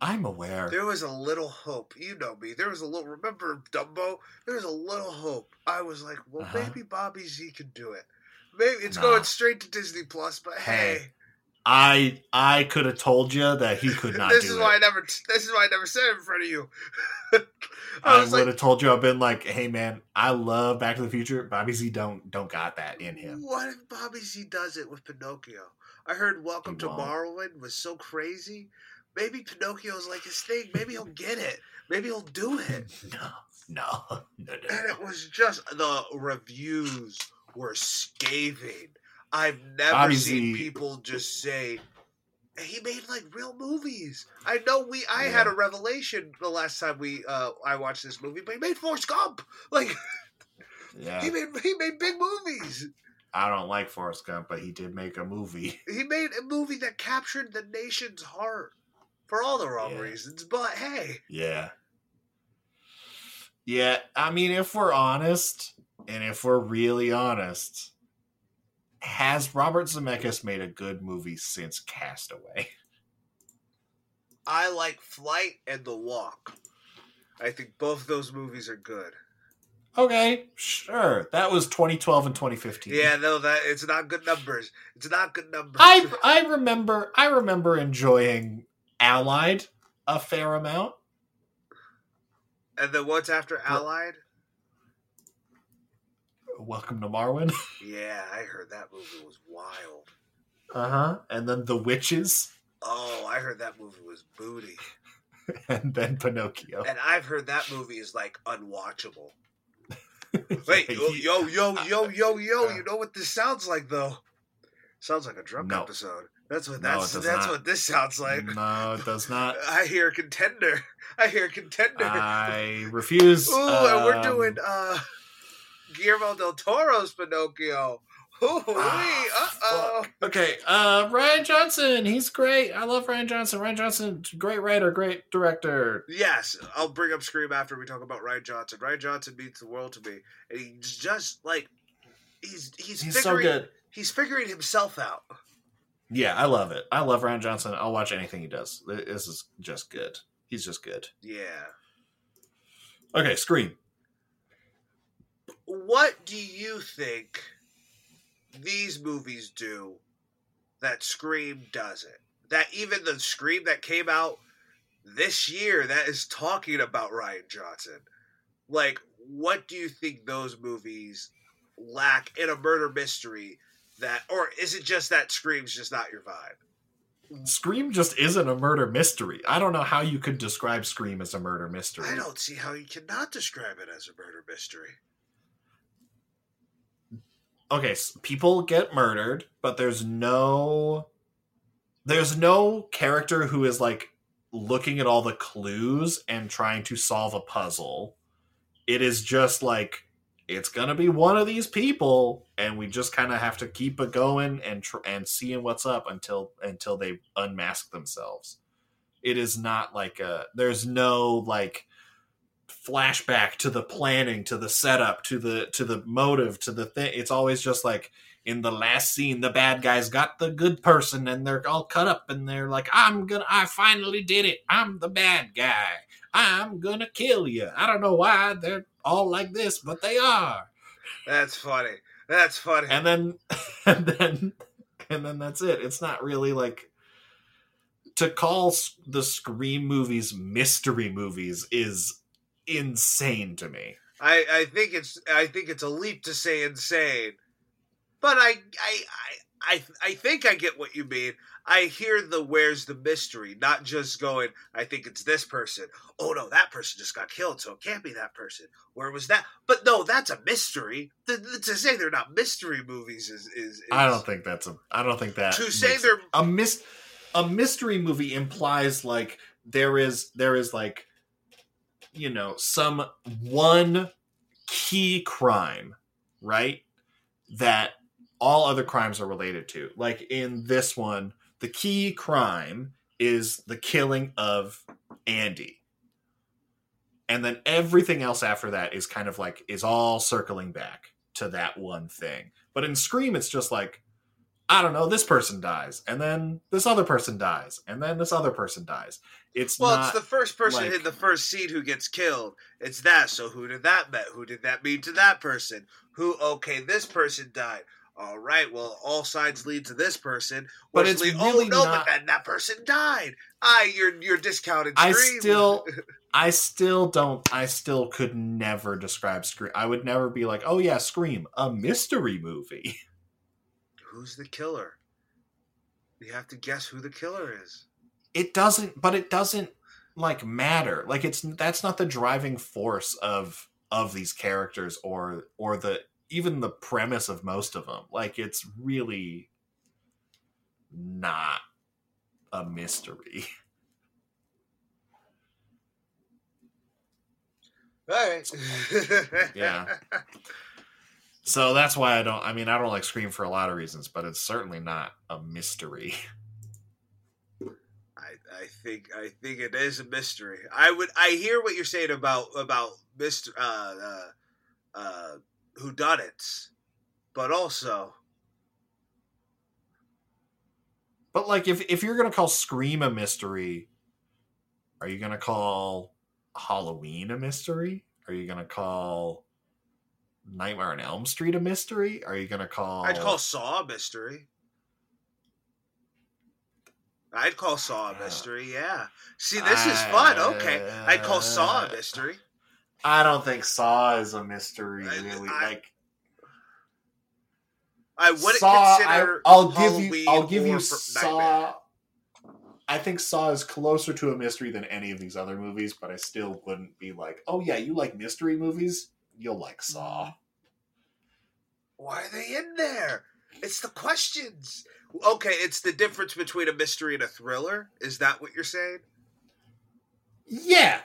I'm aware. There was a little hope. You know me. There was a little. Remember Dumbo? There was a little hope. I was like, well, Uh-huh. maybe Bobby Z can do it. Maybe it's going straight to Disney Plus. But Hey, hey, I I could have told you that he could not this do is it. why I never. This is why I never said it in front of you. I I would like, have told you I've been like, hey man, I love Back to the Future. Bobby Z don't don't got that in him. What if Bobby Z does it with Pinocchio? I heard Welcome He to won't. Marwen was so crazy. Maybe Pinocchio's like his thing. Maybe he'll get it. Maybe he'll do it. No, no, no, no. And it was just the reviews were scathing. I've never Bobby seen people just say he made like real movies. I know we I Yeah. had a revelation the last time we uh I watched this movie, but he made Forrest Gump. Like Yeah, he made he made big movies. I don't like Forrest Gump, but he did make a movie. He made a movie that captured the nation's heart for all the wrong Yeah. reasons. But hey, Yeah. Yeah, I mean, if we're honest, and if we're really honest, has Robert Zemeckis made a good movie since Castaway? I like Flight and The Walk. I think both those movies are good. Okay, sure. That was 2012 and 2015. Yeah, no, that it's not good numbers. It's not good numbers. I I remember I remember enjoying Allied a fair amount. and then what's after Allied? Welcome to Marwen. Yeah, I heard that movie was wild. Uh huh. And then the witches, Oh, I heard that movie was booty. and then Pinocchio. And I've heard that movie is like unwatchable. Wait, yo, yo, yo, yo, yo, yo. You know what this sounds like, though? Sounds like a drunk No. episode. That's what No, that's does that's not. what this sounds like. no, it does not. I hear contender. I hear contender. I refuse. Ooh, and we're Um, doing uh Guillermo del Toro's Pinocchio. Ooh, Ah, uh oh. Okay, uh, Rian Johnson. He's great. I love Rian Johnson. Rian Johnson, great writer, great director. Yes, I'll bring up Scream after we talk about Rian Johnson. Rian Johnson means the world to me, and he's just like he's he's, He's so figuring good. he's figuring himself out. Yeah, I love it. I love Rian Johnson. I'll watch anything he does. This is just good. He's just good. Yeah. Okay, Scream. What do you think these movies do that Scream doesn't? That even the Scream that came out this year that is talking about Rian Johnson. Like, what do you think those movies lack in a murder mystery that or is it just that Scream's just not your vibe? Scream just isn't a murder mystery. I don't know how you could describe Scream as a murder mystery. I don't see how you cannot describe it as a murder mystery. okay, s people get murdered, but there's no there's no character who is like looking at all the clues and trying to solve a puzzle. It is just like it's gonna be one of these people, and we just kind of have to keep it going and tr- and seeing what's up until until they unmask themselves. It is not like a there's no like flashback to the planning to the setup to the to the motive to the thing it's always just like in the last scene the bad guys got the good person and they're all cut up and they're like i'm gonna i finally did it i'm the bad guy i'm gonna kill you i don't know why they're all like this but they are That's funny. That's funny. and then and then and then that's it it's not really like to call the scream movies mystery movies is insane to me I, I think it's I think it's a leap to say insane, but I I, I I I think I get what you mean. I hear the where's the mystery, not just going. I think it's this person. Oh no, that person just got killed, so it can't be that person. Where was that? But no, that's a mystery. Th- th- to say they're not mystery movies is is, is I don't think that's a. I don't think that to say they're a mis a mystery movie implies like there is there is like you know some one key crime, right? That all other crimes are related to. Like in this one, the key crime is the killing of Andy. And then everything else after that is kind of like is all circling back to that one thing. But in Scream, it's just like, I don't know, this person dies, and then this other person dies, and then this other person dies. It's well, it's the first person like- in the first scene who gets killed. It's that. So who did that mean? Who did that mean to that person? Who? Okay, this person died. All right. Well, all signs lead to this person. But it's lead- oh, really oh no, not- but then that person died. I, you're you're discounting. I still, I still don't, I still could never describe Scream. I would never be like, oh yeah, Scream, a mystery movie. Who's the killer? You have to guess who the killer is. It doesn't, but it doesn't like matter. Like it's that's not the driving force of of these characters or or the even the premise of most of them. Like it's really not a mystery. All right. Yeah. So that's why I don't. I mean, I don't like Scream for a lot of reasons, but it's certainly not a mystery. I, I think I think it is a mystery. I would I hear what you're saying about about Mister uh, uh, uh, who done it, but also But like, if if you're gonna call Scream a mystery, are you gonna call Halloween a mystery? Are you gonna call Nightmare on Elm Street a mystery? Are you gonna call? I'd call Saw a mystery. I'd call Saw a mystery. Yeah. See, this is fun. Okay, I'd call Saw a mystery. I don't think Saw is a mystery. I- Really, I- like I wouldn't Saw, consider. I, will give you. I'll give you Saw. Nightmare. I think Saw is closer to a mystery than any of these other movies, but I still wouldn't be like, "Oh yeah, you like mystery movies? You'll like Saw." Why are they in there? It's the questions. Okay, it's the difference between a mystery and a thriller. Is that what you're saying? Yeah,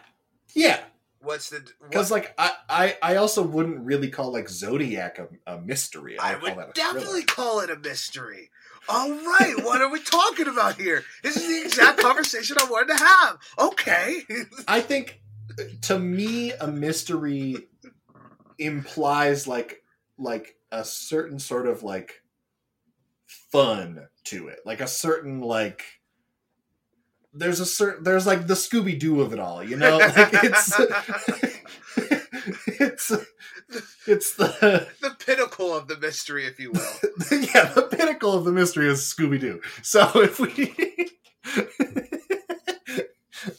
yeah. What's the? Because What, like I, I, I also wouldn't really call like Zodiac a, a mystery. I would call that a definitely thriller. call it a mystery. All right, what are we talking about here? This is the exact conversation I wanted to have. Okay. I think to me a mystery implies like like a certain sort of like fun to it. Like a certain like there's a certain there's like the Scooby Doo of it all, you know? Like it's it's it's the the pinnacle of the mystery, if you will. yeah, the pinnacle of the mystery is Scooby Doo. So if we,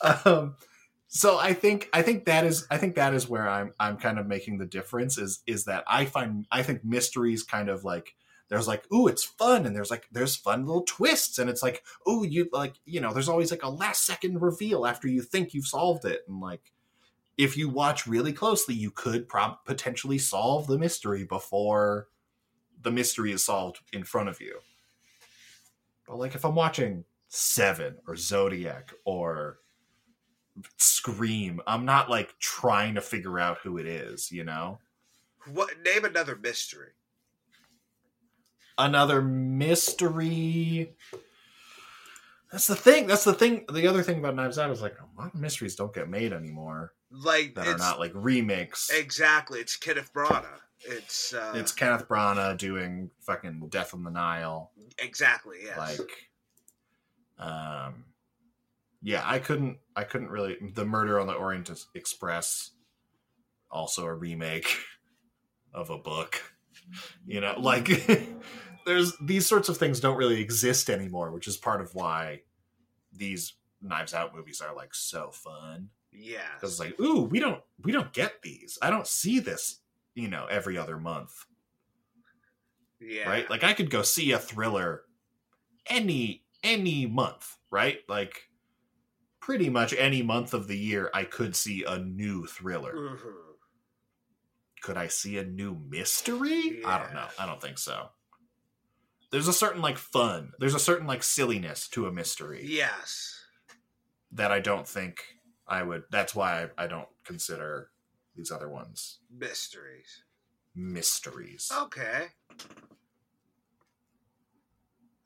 um, so I think I think that is I think that is where I'm I'm kind of making the difference is is that I find I think mysteries kind of like there's like ooh it's fun and there's like there's fun little twists and it's like ooh you like you know there's always like a last second reveal after you think you've solved it and like if you watch really closely you could prob- potentially solve the mystery before the mystery is solved in front of you. But like if I'm watching Seven or Zodiac or Scream, I'm not like trying to figure out who it is, you know? What? Name another mystery. Another mystery. That's the thing. That's the thing. The other thing about Knives Out is like a lot of mysteries don't get made anymore Like that are not like remakes. exactly. It's Kenneth Branagh. It's uh, It's Kenneth Branagh doing fucking Death on the Nile. exactly yes. like um yeah i couldn't i couldn't really the murder on the orient express also a remake of a book you know like there's these sorts of things don't really exist anymore which is part of why these knives out movies are like so fun yeah. because it's like ooh we don't we don't get these i don't see this you know every other month Yeah. right? Like I could go see a thriller any any month, right? Like pretty much any month of the year I could see a new thriller. Mhm. Could I see a new mystery? I don't know. I don't think so. There's a certain like fun. There's a certain like silliness to a mystery Yes. that I don't think I would that's why I, I don't consider these other ones Mysteries. mysteries. Okay.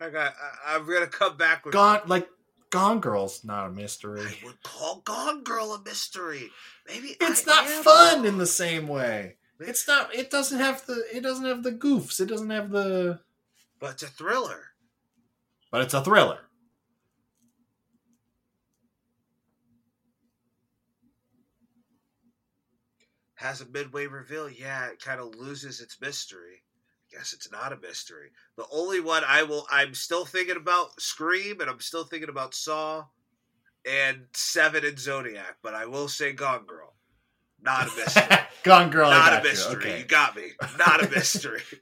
I got. I, I'm gonna come back with. Gone like Gone Girl's not a mystery. I would call Gone Girl a mystery. Maybe it's I not fun wrong. in the same way. It's not. It doesn't have the. It doesn't have the goofs. It doesn't have the. But it's a thriller. But it's a thriller. Has a midway reveal. Yeah, it kind of loses its mystery. I Guess it's not a mystery. The only one I will. I'm still thinking about Scream, and I'm still thinking about Saw, and Seven and Zodiac. But I will say Gone Girl. Not a mystery. Gone Girl. Not a you. mystery. Okay. You got me. Not a mystery.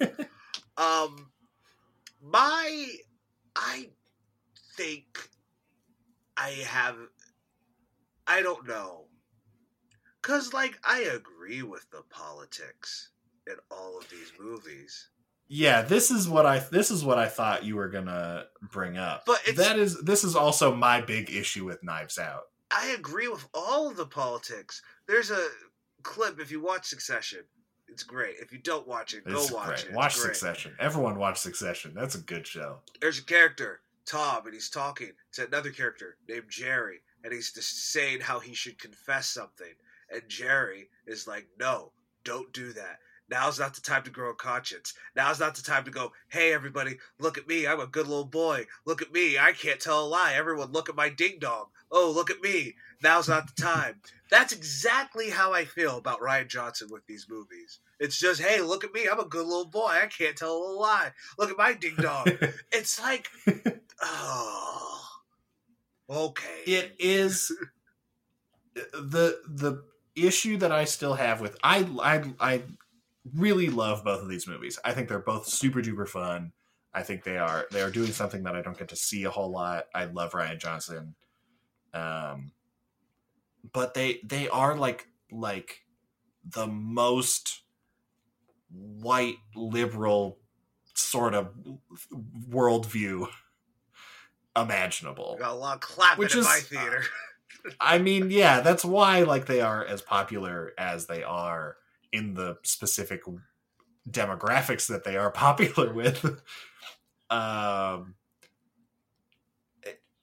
um, my, I think I have. I don't know, cause like I agree with the politics in all of these movies, Yeah, this is what I. This is what I thought you were gonna bring up. But it's- that is. This is also my big issue with Knives Out. I agree with all of the politics. There's a clip if you watch Succession. It's great. If you don't watch it, go It's watch great. it. It's Watch great. Succession. Everyone watch Succession. That's a good show. there's a character, Tom, and he's talking to another character named Jerry, and he's just saying how he should confess something. And Jerry is like, no, don't do that. Now's not the time to grow a conscience. Now's not the time to go, hey, everybody, look at me. I'm a good little boy. Look at me. I can't tell a lie. Everyone, look at my ding dong. Oh, look at me. Now's not the time. That's exactly how I feel about Rian Johnson with these movies. It's just, hey, look at me. I'm a good little boy. I can't tell a lie. Look at my ding dong. It's like, oh, okay. it is the the issue that I still have with I I I really love both of these movies. I think they're both super duper fun. I think they are they are doing something that I don't get to see a whole lot. I love Rian Johnson. Um but they they are like like the most white liberal sort of worldview imaginable. Got a lot of clapping Which in is- my theater. I mean, yeah, that's why like they are as popular as they are in the specific demographics that they are popular with. um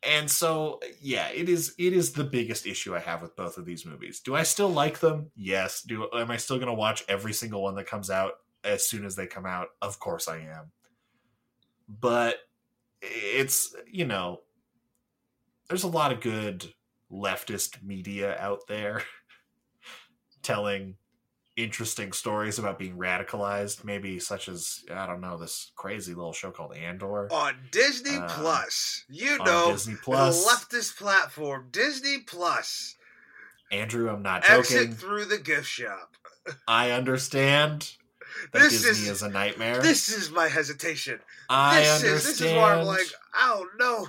and so yeah, it is it is the biggest issue I have with both of these movies. Do I still like them? Yes. Do am I still going to watch every single one that comes out as soon as they come out? Of course I am. But it's, you know, there's a lot of good leftist media out there telling interesting stories about being radicalized, maybe such as I don't know this crazy little show called Andor on Disney Uh, Plus. You know, Disney the Plus. leftist platform, Disney Plus. Andrew, I'm not joking. Exit through the gift shop. I understand that This Disney is- is, a nightmare. This is my hesitation. I this understand. is this is where I'm like, I don't know.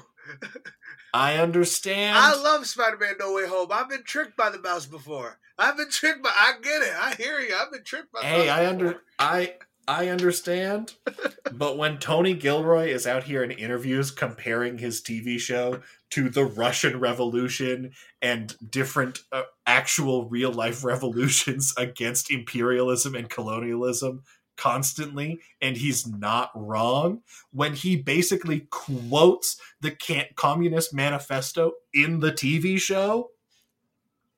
I understand. I love Spider-Man No Way Home. I've been tricked by the mouse before. I've been tricked by. I get it. I hear you. I've been tricked by. hey, I under before. I I understand, but when Tony Gilroy is out here in interviews comparing his TV show to the Russian Revolution and different uh, actual real life revolutions against imperialism and colonialism constantly, and he's not wrong, when he basically quotes the Communist Manifesto in the TV show,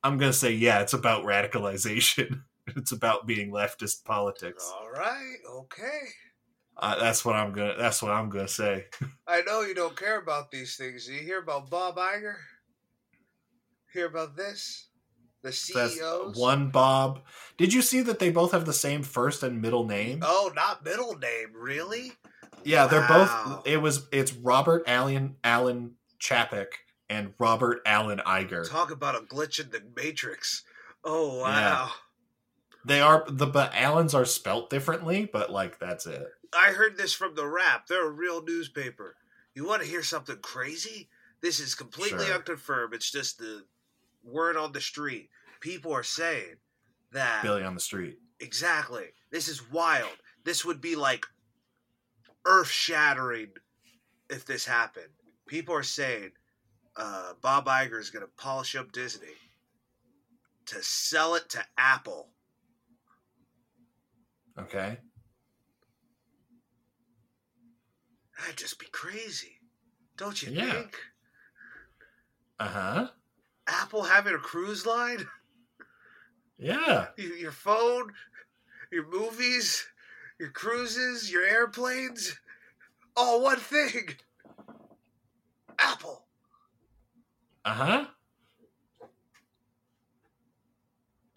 I'm going to say, yeah, it's about radicalization. it's about being leftist politics. All right. Okay. Uh, that's what I'm gonna. That's what I'm gonna say. I know you don't care about these things. You hear about Bob Iger? Hear about this? The That's CEOs? one Bob. Did you see that they both have the same first and middle name? Oh, not middle name, really? yeah, they're both. It was. It's Robert Allen Allen Chapek and Robert Allen Iger. Talk about a glitch in the matrix. Oh Yeah. wow! They are the but Allens are spelt differently, but like that's it. I heard this from the Wrap. They're a real newspaper. You want to hear something crazy? This is completely Sure. unconfirmed. It's just the word on the street. People are saying that Billy on the street. exactly. This is wild. This would be like earth shattering if this happened. People are saying uh, Bob Iger is going to polish up Disney to sell it to Apple. Okay. That'd just be crazy, don't you Yeah. think? Uh huh. Apple having a cruise line, Yeah. your, your phone, your movies, your cruises, your airplanes, all one thing. Apple. Uh huh.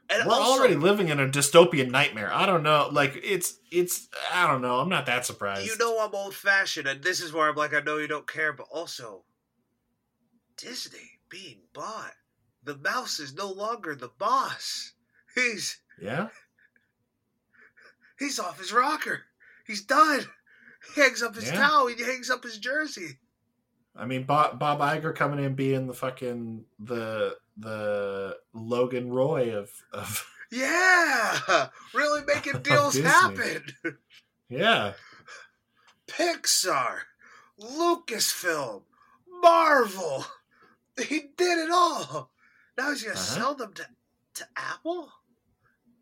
And We're also, already living in a dystopian nightmare. I don't know. Like it's it's. I don't know. I'm not that surprised. you know I'm old fashioned, and this is where I'm like, I know you don't care, but also Disney being bought. The mouse is no longer the boss. He's Yeah. he's off his rocker. He's done. He hangs up his Yeah. towel. He hangs up his jersey. I mean, Bob, Bob Iger coming in being the fucking the the Logan Roy of of Yeah, really making deals happen. yeah. Pixar, Lucasfilm, Marvel. He did it all. Now he's gonna Uh-huh. sell them to to Apple.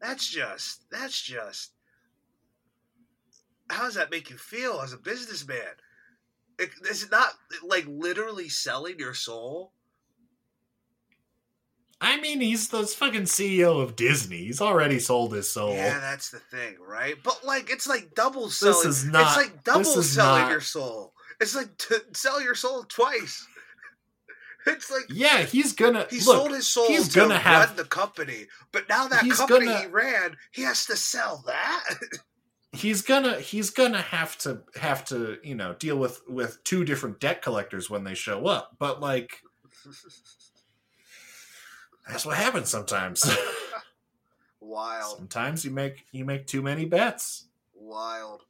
That's just that's just. How does that make you feel as a businessman? It- Is it not like literally selling your soul? I mean, he's the fucking CEO of Disney. He's already sold his soul. Yeah, that's the thing, right? But like, it's like double selling. This is not- It's like double selling not- your soul. It's like to sell your soul twice. It's like Yeah, he's gonna he look. sold his soul he's to gonna have- run the company, but now that company gonna- he ran, he has to sell that. he's gonna he's gonna have to have to you know deal with with two different debt collectors when they show up. But like that's what happens sometimes. Wild. Sometimes you make you make too many bets. Wild.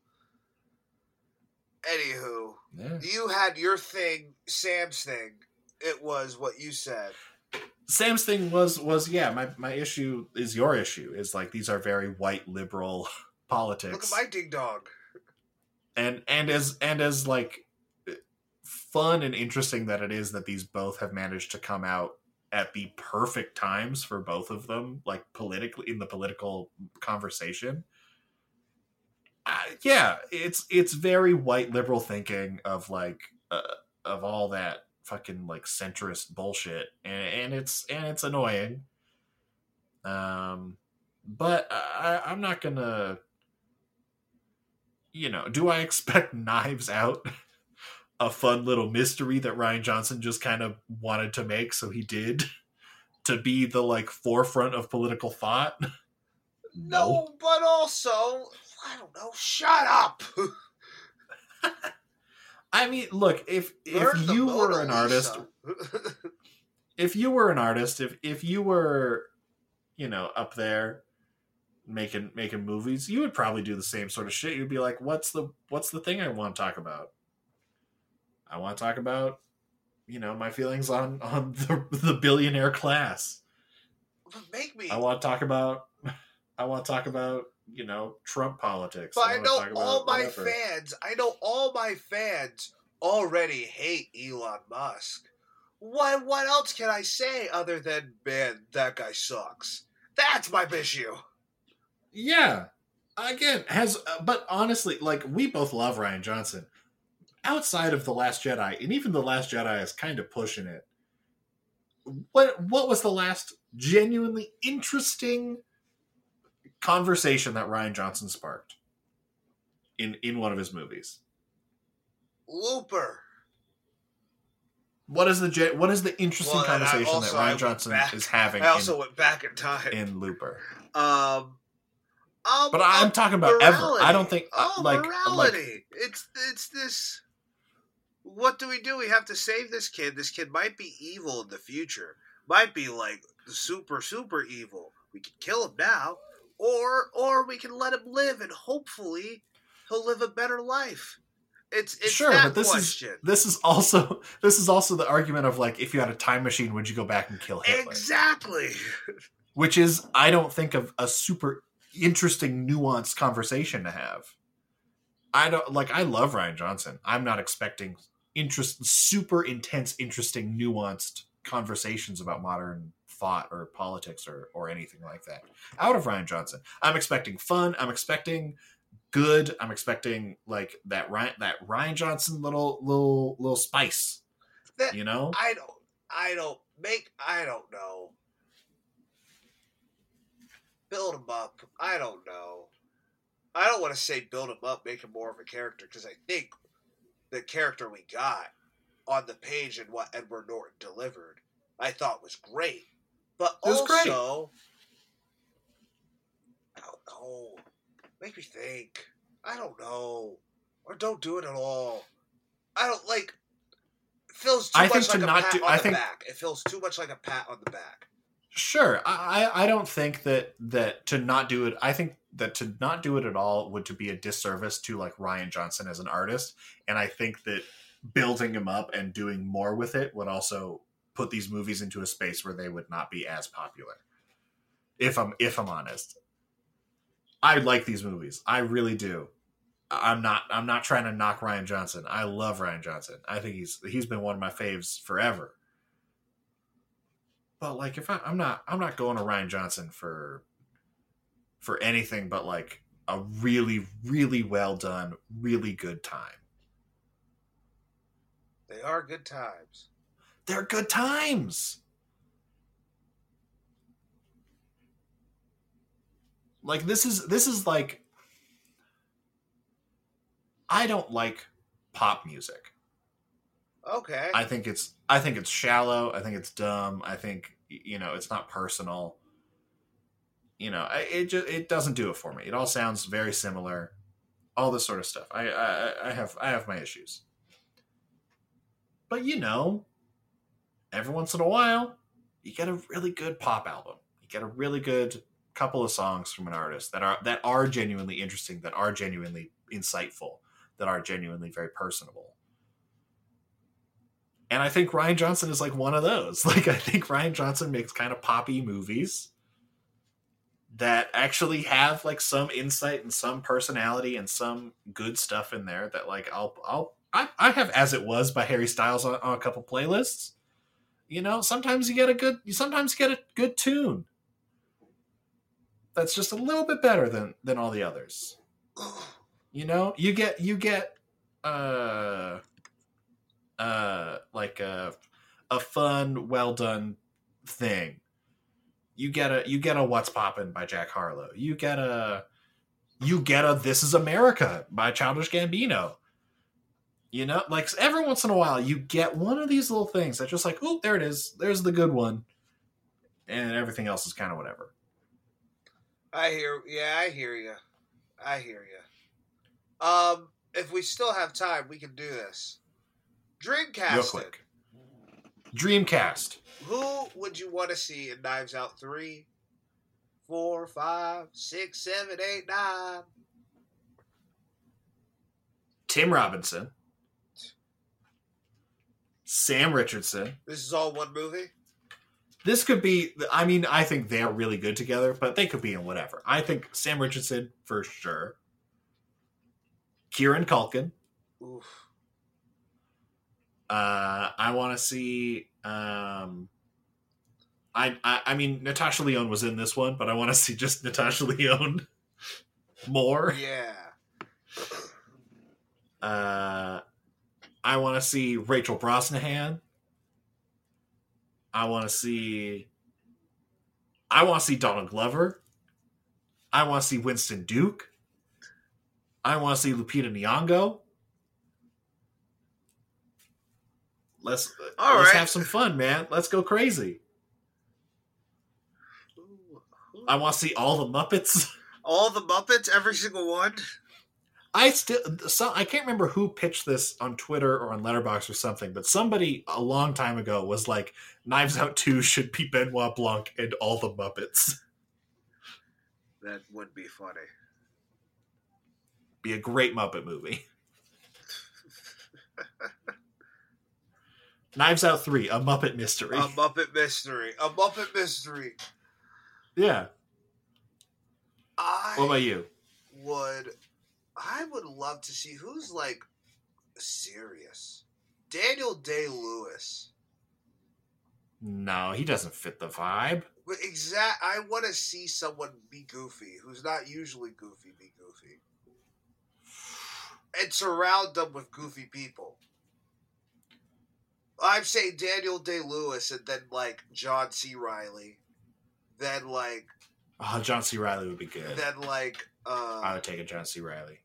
Anywho, Yeah. you had your thing, Sam's thing. It was what you said. Sam's thing was was yeah, my my issue is your issue. Is like these are very white liberal politics. Look at my ding dong. and and as and as like fun and interesting that it is that these both have managed to come out at the perfect times for both of them like politically in the political conversation uh, yeah it's it's very white liberal thinking of like uh, of all that fucking like centrist bullshit and, and it's and it's annoying um but I, i'm not gonna you know, do I expect Knives Out a fun little mystery that Rian Johnson just kind of wanted to make, so he did to be the like forefront of political thought? No, but also, I don't know. Shut up. I mean, look, if Learn if you were an artist, if you were an artist, if if you were, you know, up there making making movies, you would probably do the same sort of shit. You'd be like, "What's the what's the thing I want to talk about? I want to talk about, you know, my feelings on on the the billionaire class. Make me. I want to talk about, I want to talk about, you know, Trump politics. But I wanna know all my whatever. fans. I know all my fans already hate Elon Musk. What what else can I say other than man, that guy sucks? That's my issue. Yeah. Again, has uh, but honestly, like we both love Rian Johnson. Outside of the Last Jedi, and even the Last Jedi is kind of pushing it. What what was the last genuinely interesting conversation that Rian Johnson sparked in in one of his movies? Looper. What is the what is the interesting Well, conversation that also- I Rian Johnson back- is having I also in, went back in time. in Looper? um, um, But I'm talking about ever. I don't think oh, like like morality. it's it's this. What do we do? We have to save this kid. This kid might be evil in the future. Might be like super super evil. We can kill him now, or or we can let him live and hopefully he'll live a better life. It's it's sure, but this question. is this is also this is also the argument of like if you had a time machine, would you go back and kill Hitler? exactly. Which is I don't think of a super interesting, nuanced conversation to have. I don't like. I love Rian Johnson. I'm not expecting interest, super intense, interesting, nuanced conversations about modern thought or politics or or anything like that out of Rian Johnson. I'm expecting fun. I'm expecting good. I'm expecting like that Ryan that Rian Johnson little little little spice. That- You know, I don't. I don't make. I don't know. Build him up. I don't know. I don't want to say build him up, make him more of a character, because I think the character we got on the page and what Edward Norton delivered, I thought was great. But It was also, great. I don't know. Make me think. I don't know. Or don't do it at all. I don't like. It feels too I much like a pat do- on I the think- back. It feels too much like a pat on the back. Sure. I, I don't think that that to not do it I think that to not do it at all would to be a disservice to like Rian Johnson as an artist. And I think that building him up and doing more with it would also put these movies into a space where they would not be as popular. If I'm if I'm honest. I like these movies. I really do. I'm not I'm not trying to knock Rian Johnson. I love Rian Johnson. I think he's he's been one of my faves forever. But like, if I, I'm not, I'm not going to Rian Johnson for for anything but like a really, really well done, really good time. They are good times. They're good times. Like this is this is like I don't like pop music. Okay. I think it's I think it's shallow. I think it's dumb. I think you know it's not personal. You know, it just it doesn't do it for me. It all sounds very similar. All this sort of stuff. I I, I have I have my issues. But you know, every once in a while, you get a really good pop album. You get a really good couple of songs from an artist that are that are genuinely interesting, that are genuinely insightful, that are genuinely very personable. And I think Rian Johnson is like one of those. Like I think Rian Johnson makes kind of poppy movies that actually have like some insight and some personality and some good stuff in there that like I'll I'll I, I have as it was by Harry Styles on, on a couple playlists. You know, sometimes you get a good you sometimes get a good tune. That's just a little bit better than than all the others. You know, you get you get uh uh like a a fun, well done thing you get a you get a What's Poppin' by Jack Harlow. You get a you get a This Is America by Childish Gambino. You know, like every once in a while you get one of these little things that just like, oh, there it is. There's the good one. And everything else is kind of whatever. I hear yeah, I hear you. I hear you. Um if we still have time, we can do this. Dreamcast. Real quick. Dreamcast. Who would you want to see in Knives Out three, four, five, six, seven, eight, nine? Tim Robinson. Sam Richardson. This is all one movie. This could be. I mean, I think they're really good together, but they could be in whatever. I think Sam Richardson for sure. Kieran Culkin. Oof. Uh, I want to see. Um, I, I I mean Natasha Lyonne was in this one, but I want to see just Natasha Lyonne more. Yeah. Uh, I want to see Rachel Brosnahan. I want to see. I want to see Donald Glover. I want to see Winston Duke. I want to see Lupita Nyong'o. Let's All let's right. have some fun, man. Let's go crazy. I want to see all the Muppets. All the Muppets, every single one. I still so I can't remember who pitched this on Twitter or on Letterboxd or something, but somebody a long time ago was like, "Knives Out Two should be Benoit Blanc and all the Muppets." That would be funny. Be a great Muppet movie. Knives Out Three, a Muppet mystery. A Muppet mystery. A Muppet mystery. yeah. I What about you? would. I would love to see who's like serious. Daniel Day Lewis. No, he doesn't fit the vibe. But exact. I want to see someone be goofy who's not usually goofy. Be goofy. And surround them with goofy people. I'm saying Daniel Day Lewis and then like John C. Reilly. Then like Oh, John C. Reilly would be good. then like I uh would take a John C. Reilly.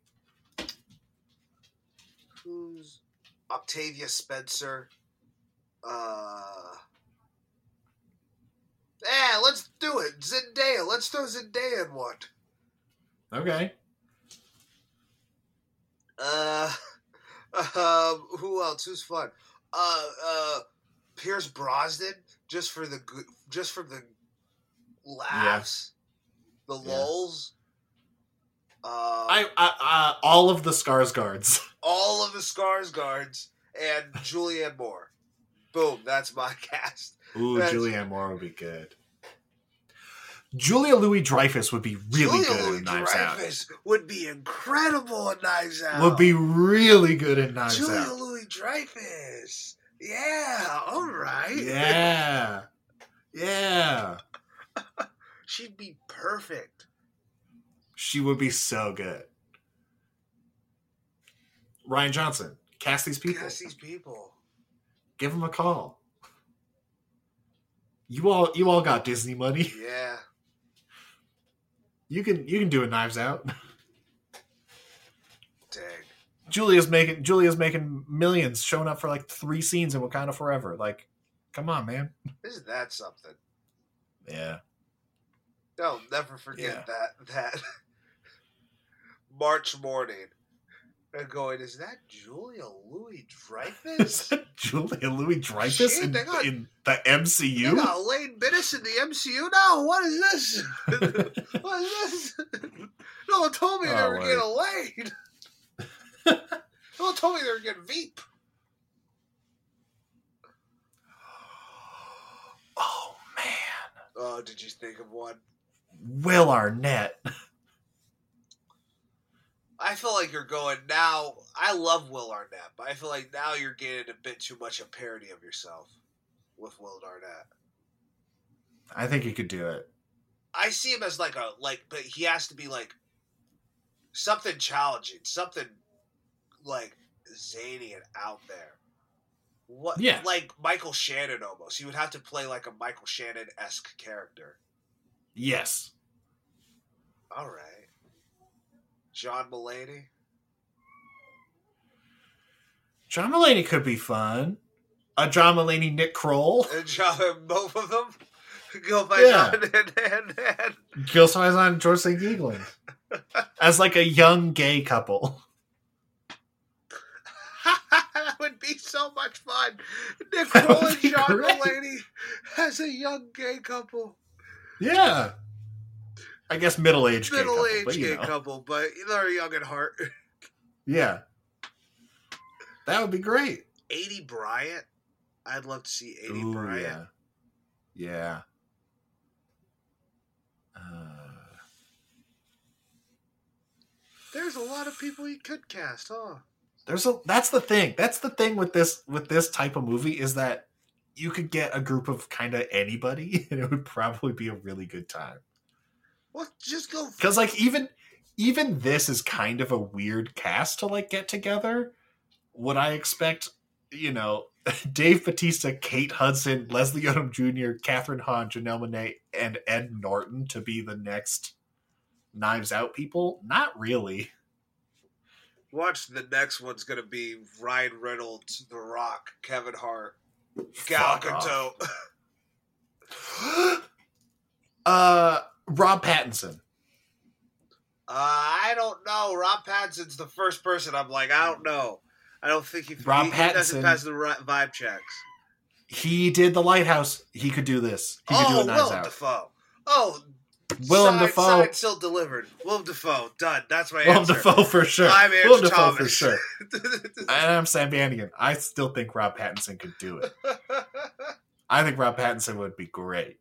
who's Octavia Spencer. Uh Yeah, let's do it. Zendaya. Let's throw Zendaya in one. Okay. Uh, um, who else? Who's fun? Uh, uh, Pierce Brosnan, just for the just for the laughs, the Yeah. lulls. Uh, I, I, I all of the Skarsgårds. all of the Skarsgårds and Julianne Moore. Boom, that's my cast. Ooh, That's- Julianne Moore would be good. Julia Louis Dreyfus would be really Julia good Louis in Knives Out. Julia Louis Dreyfus would be incredible in Knives Out. Would be really good in Knives Julia Out. Julia Louis Dreyfus. Yeah, all right. Yeah. Yeah. She'd be perfect. She would be so good. Rian Johnson, cast these people. Cast these people. Give them a call. You all you all got Disney money. Yeah. You can you can do a Knives Out. Dang. Julia's making Julia's making millions showing up for like three scenes in Wakanda Forever. Like, come on, man. Isn't that something? Yeah. No, never forget Yeah. that that March morning. And going, is that Julia Louis Is Dreyfus? Julia Louis Dreyfus in, they in the You MCU? got Lane Bittis in the MCU now. What is this? what is this? No one told me they Oh, were word. getting laid. no one told me they were getting Veep. Oh man, Oh, did you think of one? Will Arnett. I feel like you're going now. I love Will Arnett, but I feel like now you're getting a bit too much a parody of yourself with Will Arnett. I think he could do it. I see him as like a like, but he has to be like something challenging, something like zany and out there. What? Yeah. like Michael Shannon almost. He would have to play like a Michael Shannon esque character. Yes. All right, John Mulaney. John Mulaney could be fun. A John Mulaney Nick Kroll. And John, both of them by Yeah. And, and, and Gil and George St. Geegland. As like a young gay couple. that would be so much fun. Nick Kroll and John great. Mulaney as a young gay couple, Yeah. I guess middle aged gay couple. but, you gay know. couple, but they're young at heart. Yeah. That would be great. Aidy Bryant. I'd love to see 80 Ooh, Bryant. yeah. Yeah. Uh, There's a lot of people you could cast, huh? there's a that's the thing. That's the thing with this with this type of movie is that you could get a group of kind of anybody and it would probably be a really good time. Well, just go. Cuz like even even this is kind of a weird cast to like get together. Would I expect, you know, Dave Batista, Kate Hudson, Leslie Odom Jr., Kathryn Hahn, Janelle Monae, and Ed Norton to be the next Knives Out people? Not really. Watch the next one's going to be Ryan Reynolds, The Rock, Kevin Hart, Gal. Gadot. uh, Rob Pattinson. Uh, I don't know. Rob Pattinson's the first person I'm like, I don't know. I don't think he, Rob he, he doesn't Pattinson- pass the vibe checks. He did The Lighthouse. He could do this. He could do oh, a Knives Willem Out. Dafoe. Oh, Willem signed, Dafoe. signed, still delivered. Willem Dafoe. Done. That's my Willem answer. Dafoe for sure. I'm Andrew Willem Dafoe Thomas. for sure. And I'm Sam Bannigan. I still think Rob Pattinson could do it. I think Rob Pattinson would be great.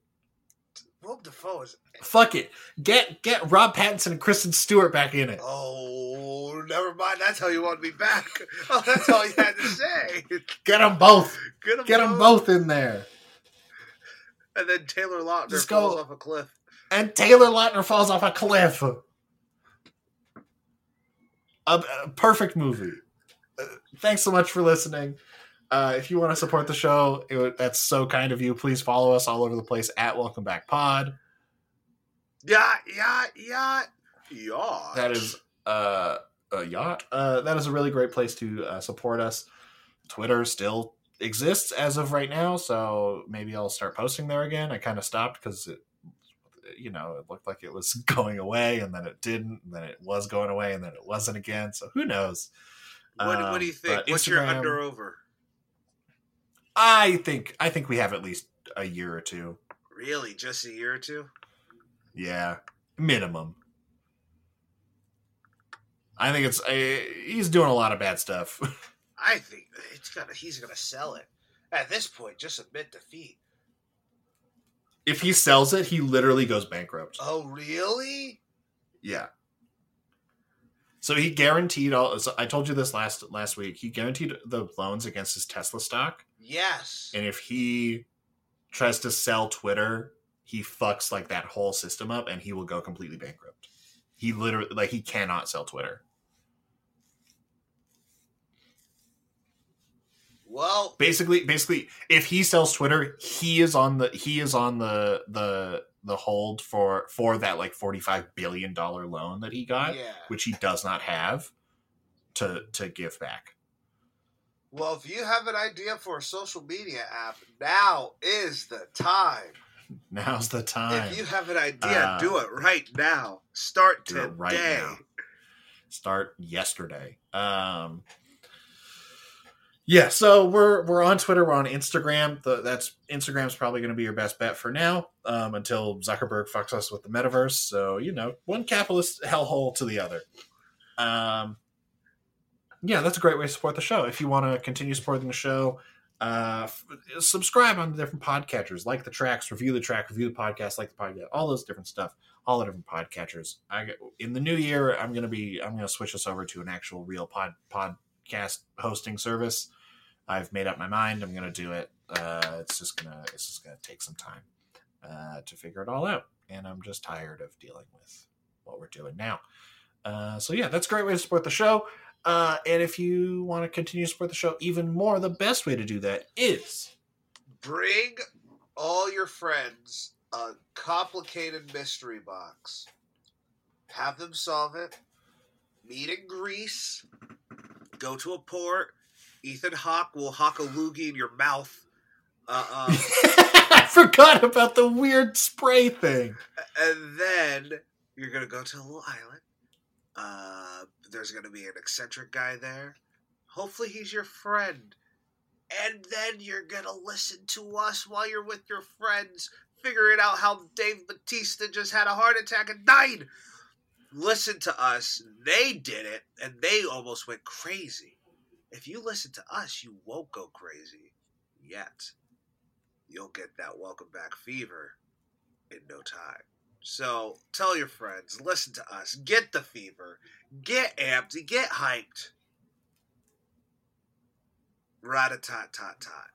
Willem Dafoe is. Fuck it. Get get Rob Pattinson and Kristen Stewart back in it. Oh, never mind. That's how you want me back. Oh, that's all you had to say. Get them both. Get them, Get them both in there. And then Taylor Lautner Just falls go- off a cliff. And Taylor Lautner falls off a cliff. A, a perfect movie. Uh, thanks so much for listening. Uh, if you want to support the show, it that's so kind of you. Please follow us all over the place at Welcome Back Pod. Yeah, yeah, yeah, yacht. That is uh, a yacht. Uh, that is a really great place to uh, support us. Twitter still exists as of right now, so maybe I'll start posting there again. I kind of stopped because it, you know, it looked like it was going away, and then it didn't, and then it was going away, and then it wasn't again. So who knows? What, what do you Um, think? What's your under over? I think I think we have at least a year or two. Really, just a year or two? Yeah, minimum. I think it's uh, he's doing a lot of bad stuff. I think it's gonna. He's gonna sell it. At this point, just admit defeat. if he sells it, he literally goes bankrupt. Oh, really? Yeah. So he guaranteed all. So I told you this last last week. He guaranteed the loans against his Tesla stock, Yes. and if he tries to sell Twitter, he fucks like that whole system up, and he will go completely bankrupt. He literally like he cannot sell Twitter. Well, Basically, basically, if he sells Twitter, he is on the he is on the the the hold for for that like forty five billion dollar loan that he got. yeah. which he does not have to to give back. Well, if you have an idea for a social media app, now is the time. Now's the time. If you have an idea, Uh, do it right now. Start do today. it right now. start yesterday. Um, yeah, so we're we're on Twitter, we're on Instagram. The, that's Instagram's probably going to be your best bet for now um, until Zuckerberg fucks us with the metaverse. So you know, one capitalist hellhole to the other. Um, yeah, that's a great way to support the show. If you want to continue supporting the show, uh, f- subscribe on the different podcatchers, like the tracks, review the track, review the podcast, like the podcast, all those different stuff, all the different podcatchers. I in the new year, I'm gonna be I'm gonna switch us over to an actual real pod podcast hosting service. I've made up my mind. I'm gonna do it. Uh, it's just gonna it's just gonna take some time uh, to figure it all out, and I'm just tired of dealing with what we're doing now. Uh, so yeah, that's a great way to support the show. Uh, and if you want to continue to support the show even more, the best way to do that is Bring all your friends a complicated mystery box. Have them solve it. Meet in Greece. Go to a port. Ethan Hawke will hawk a loogie in your mouth. Uh, um, I forgot about the weird spray thing. and then you're gonna go to a little island. Uh, there's gonna be an eccentric guy there. Hopefully, he's your friend. And then you're gonna listen to us while you're with your friends, figuring out how Dave Batista just had a heart attack and died. Listen to us. They did it, and they almost went crazy. If you listen to us, you won't go crazy yet. You'll get that welcome back fever in no time. So tell your friends, listen to us, get the fever, get amped, get hyped. Rat a tat tat tat.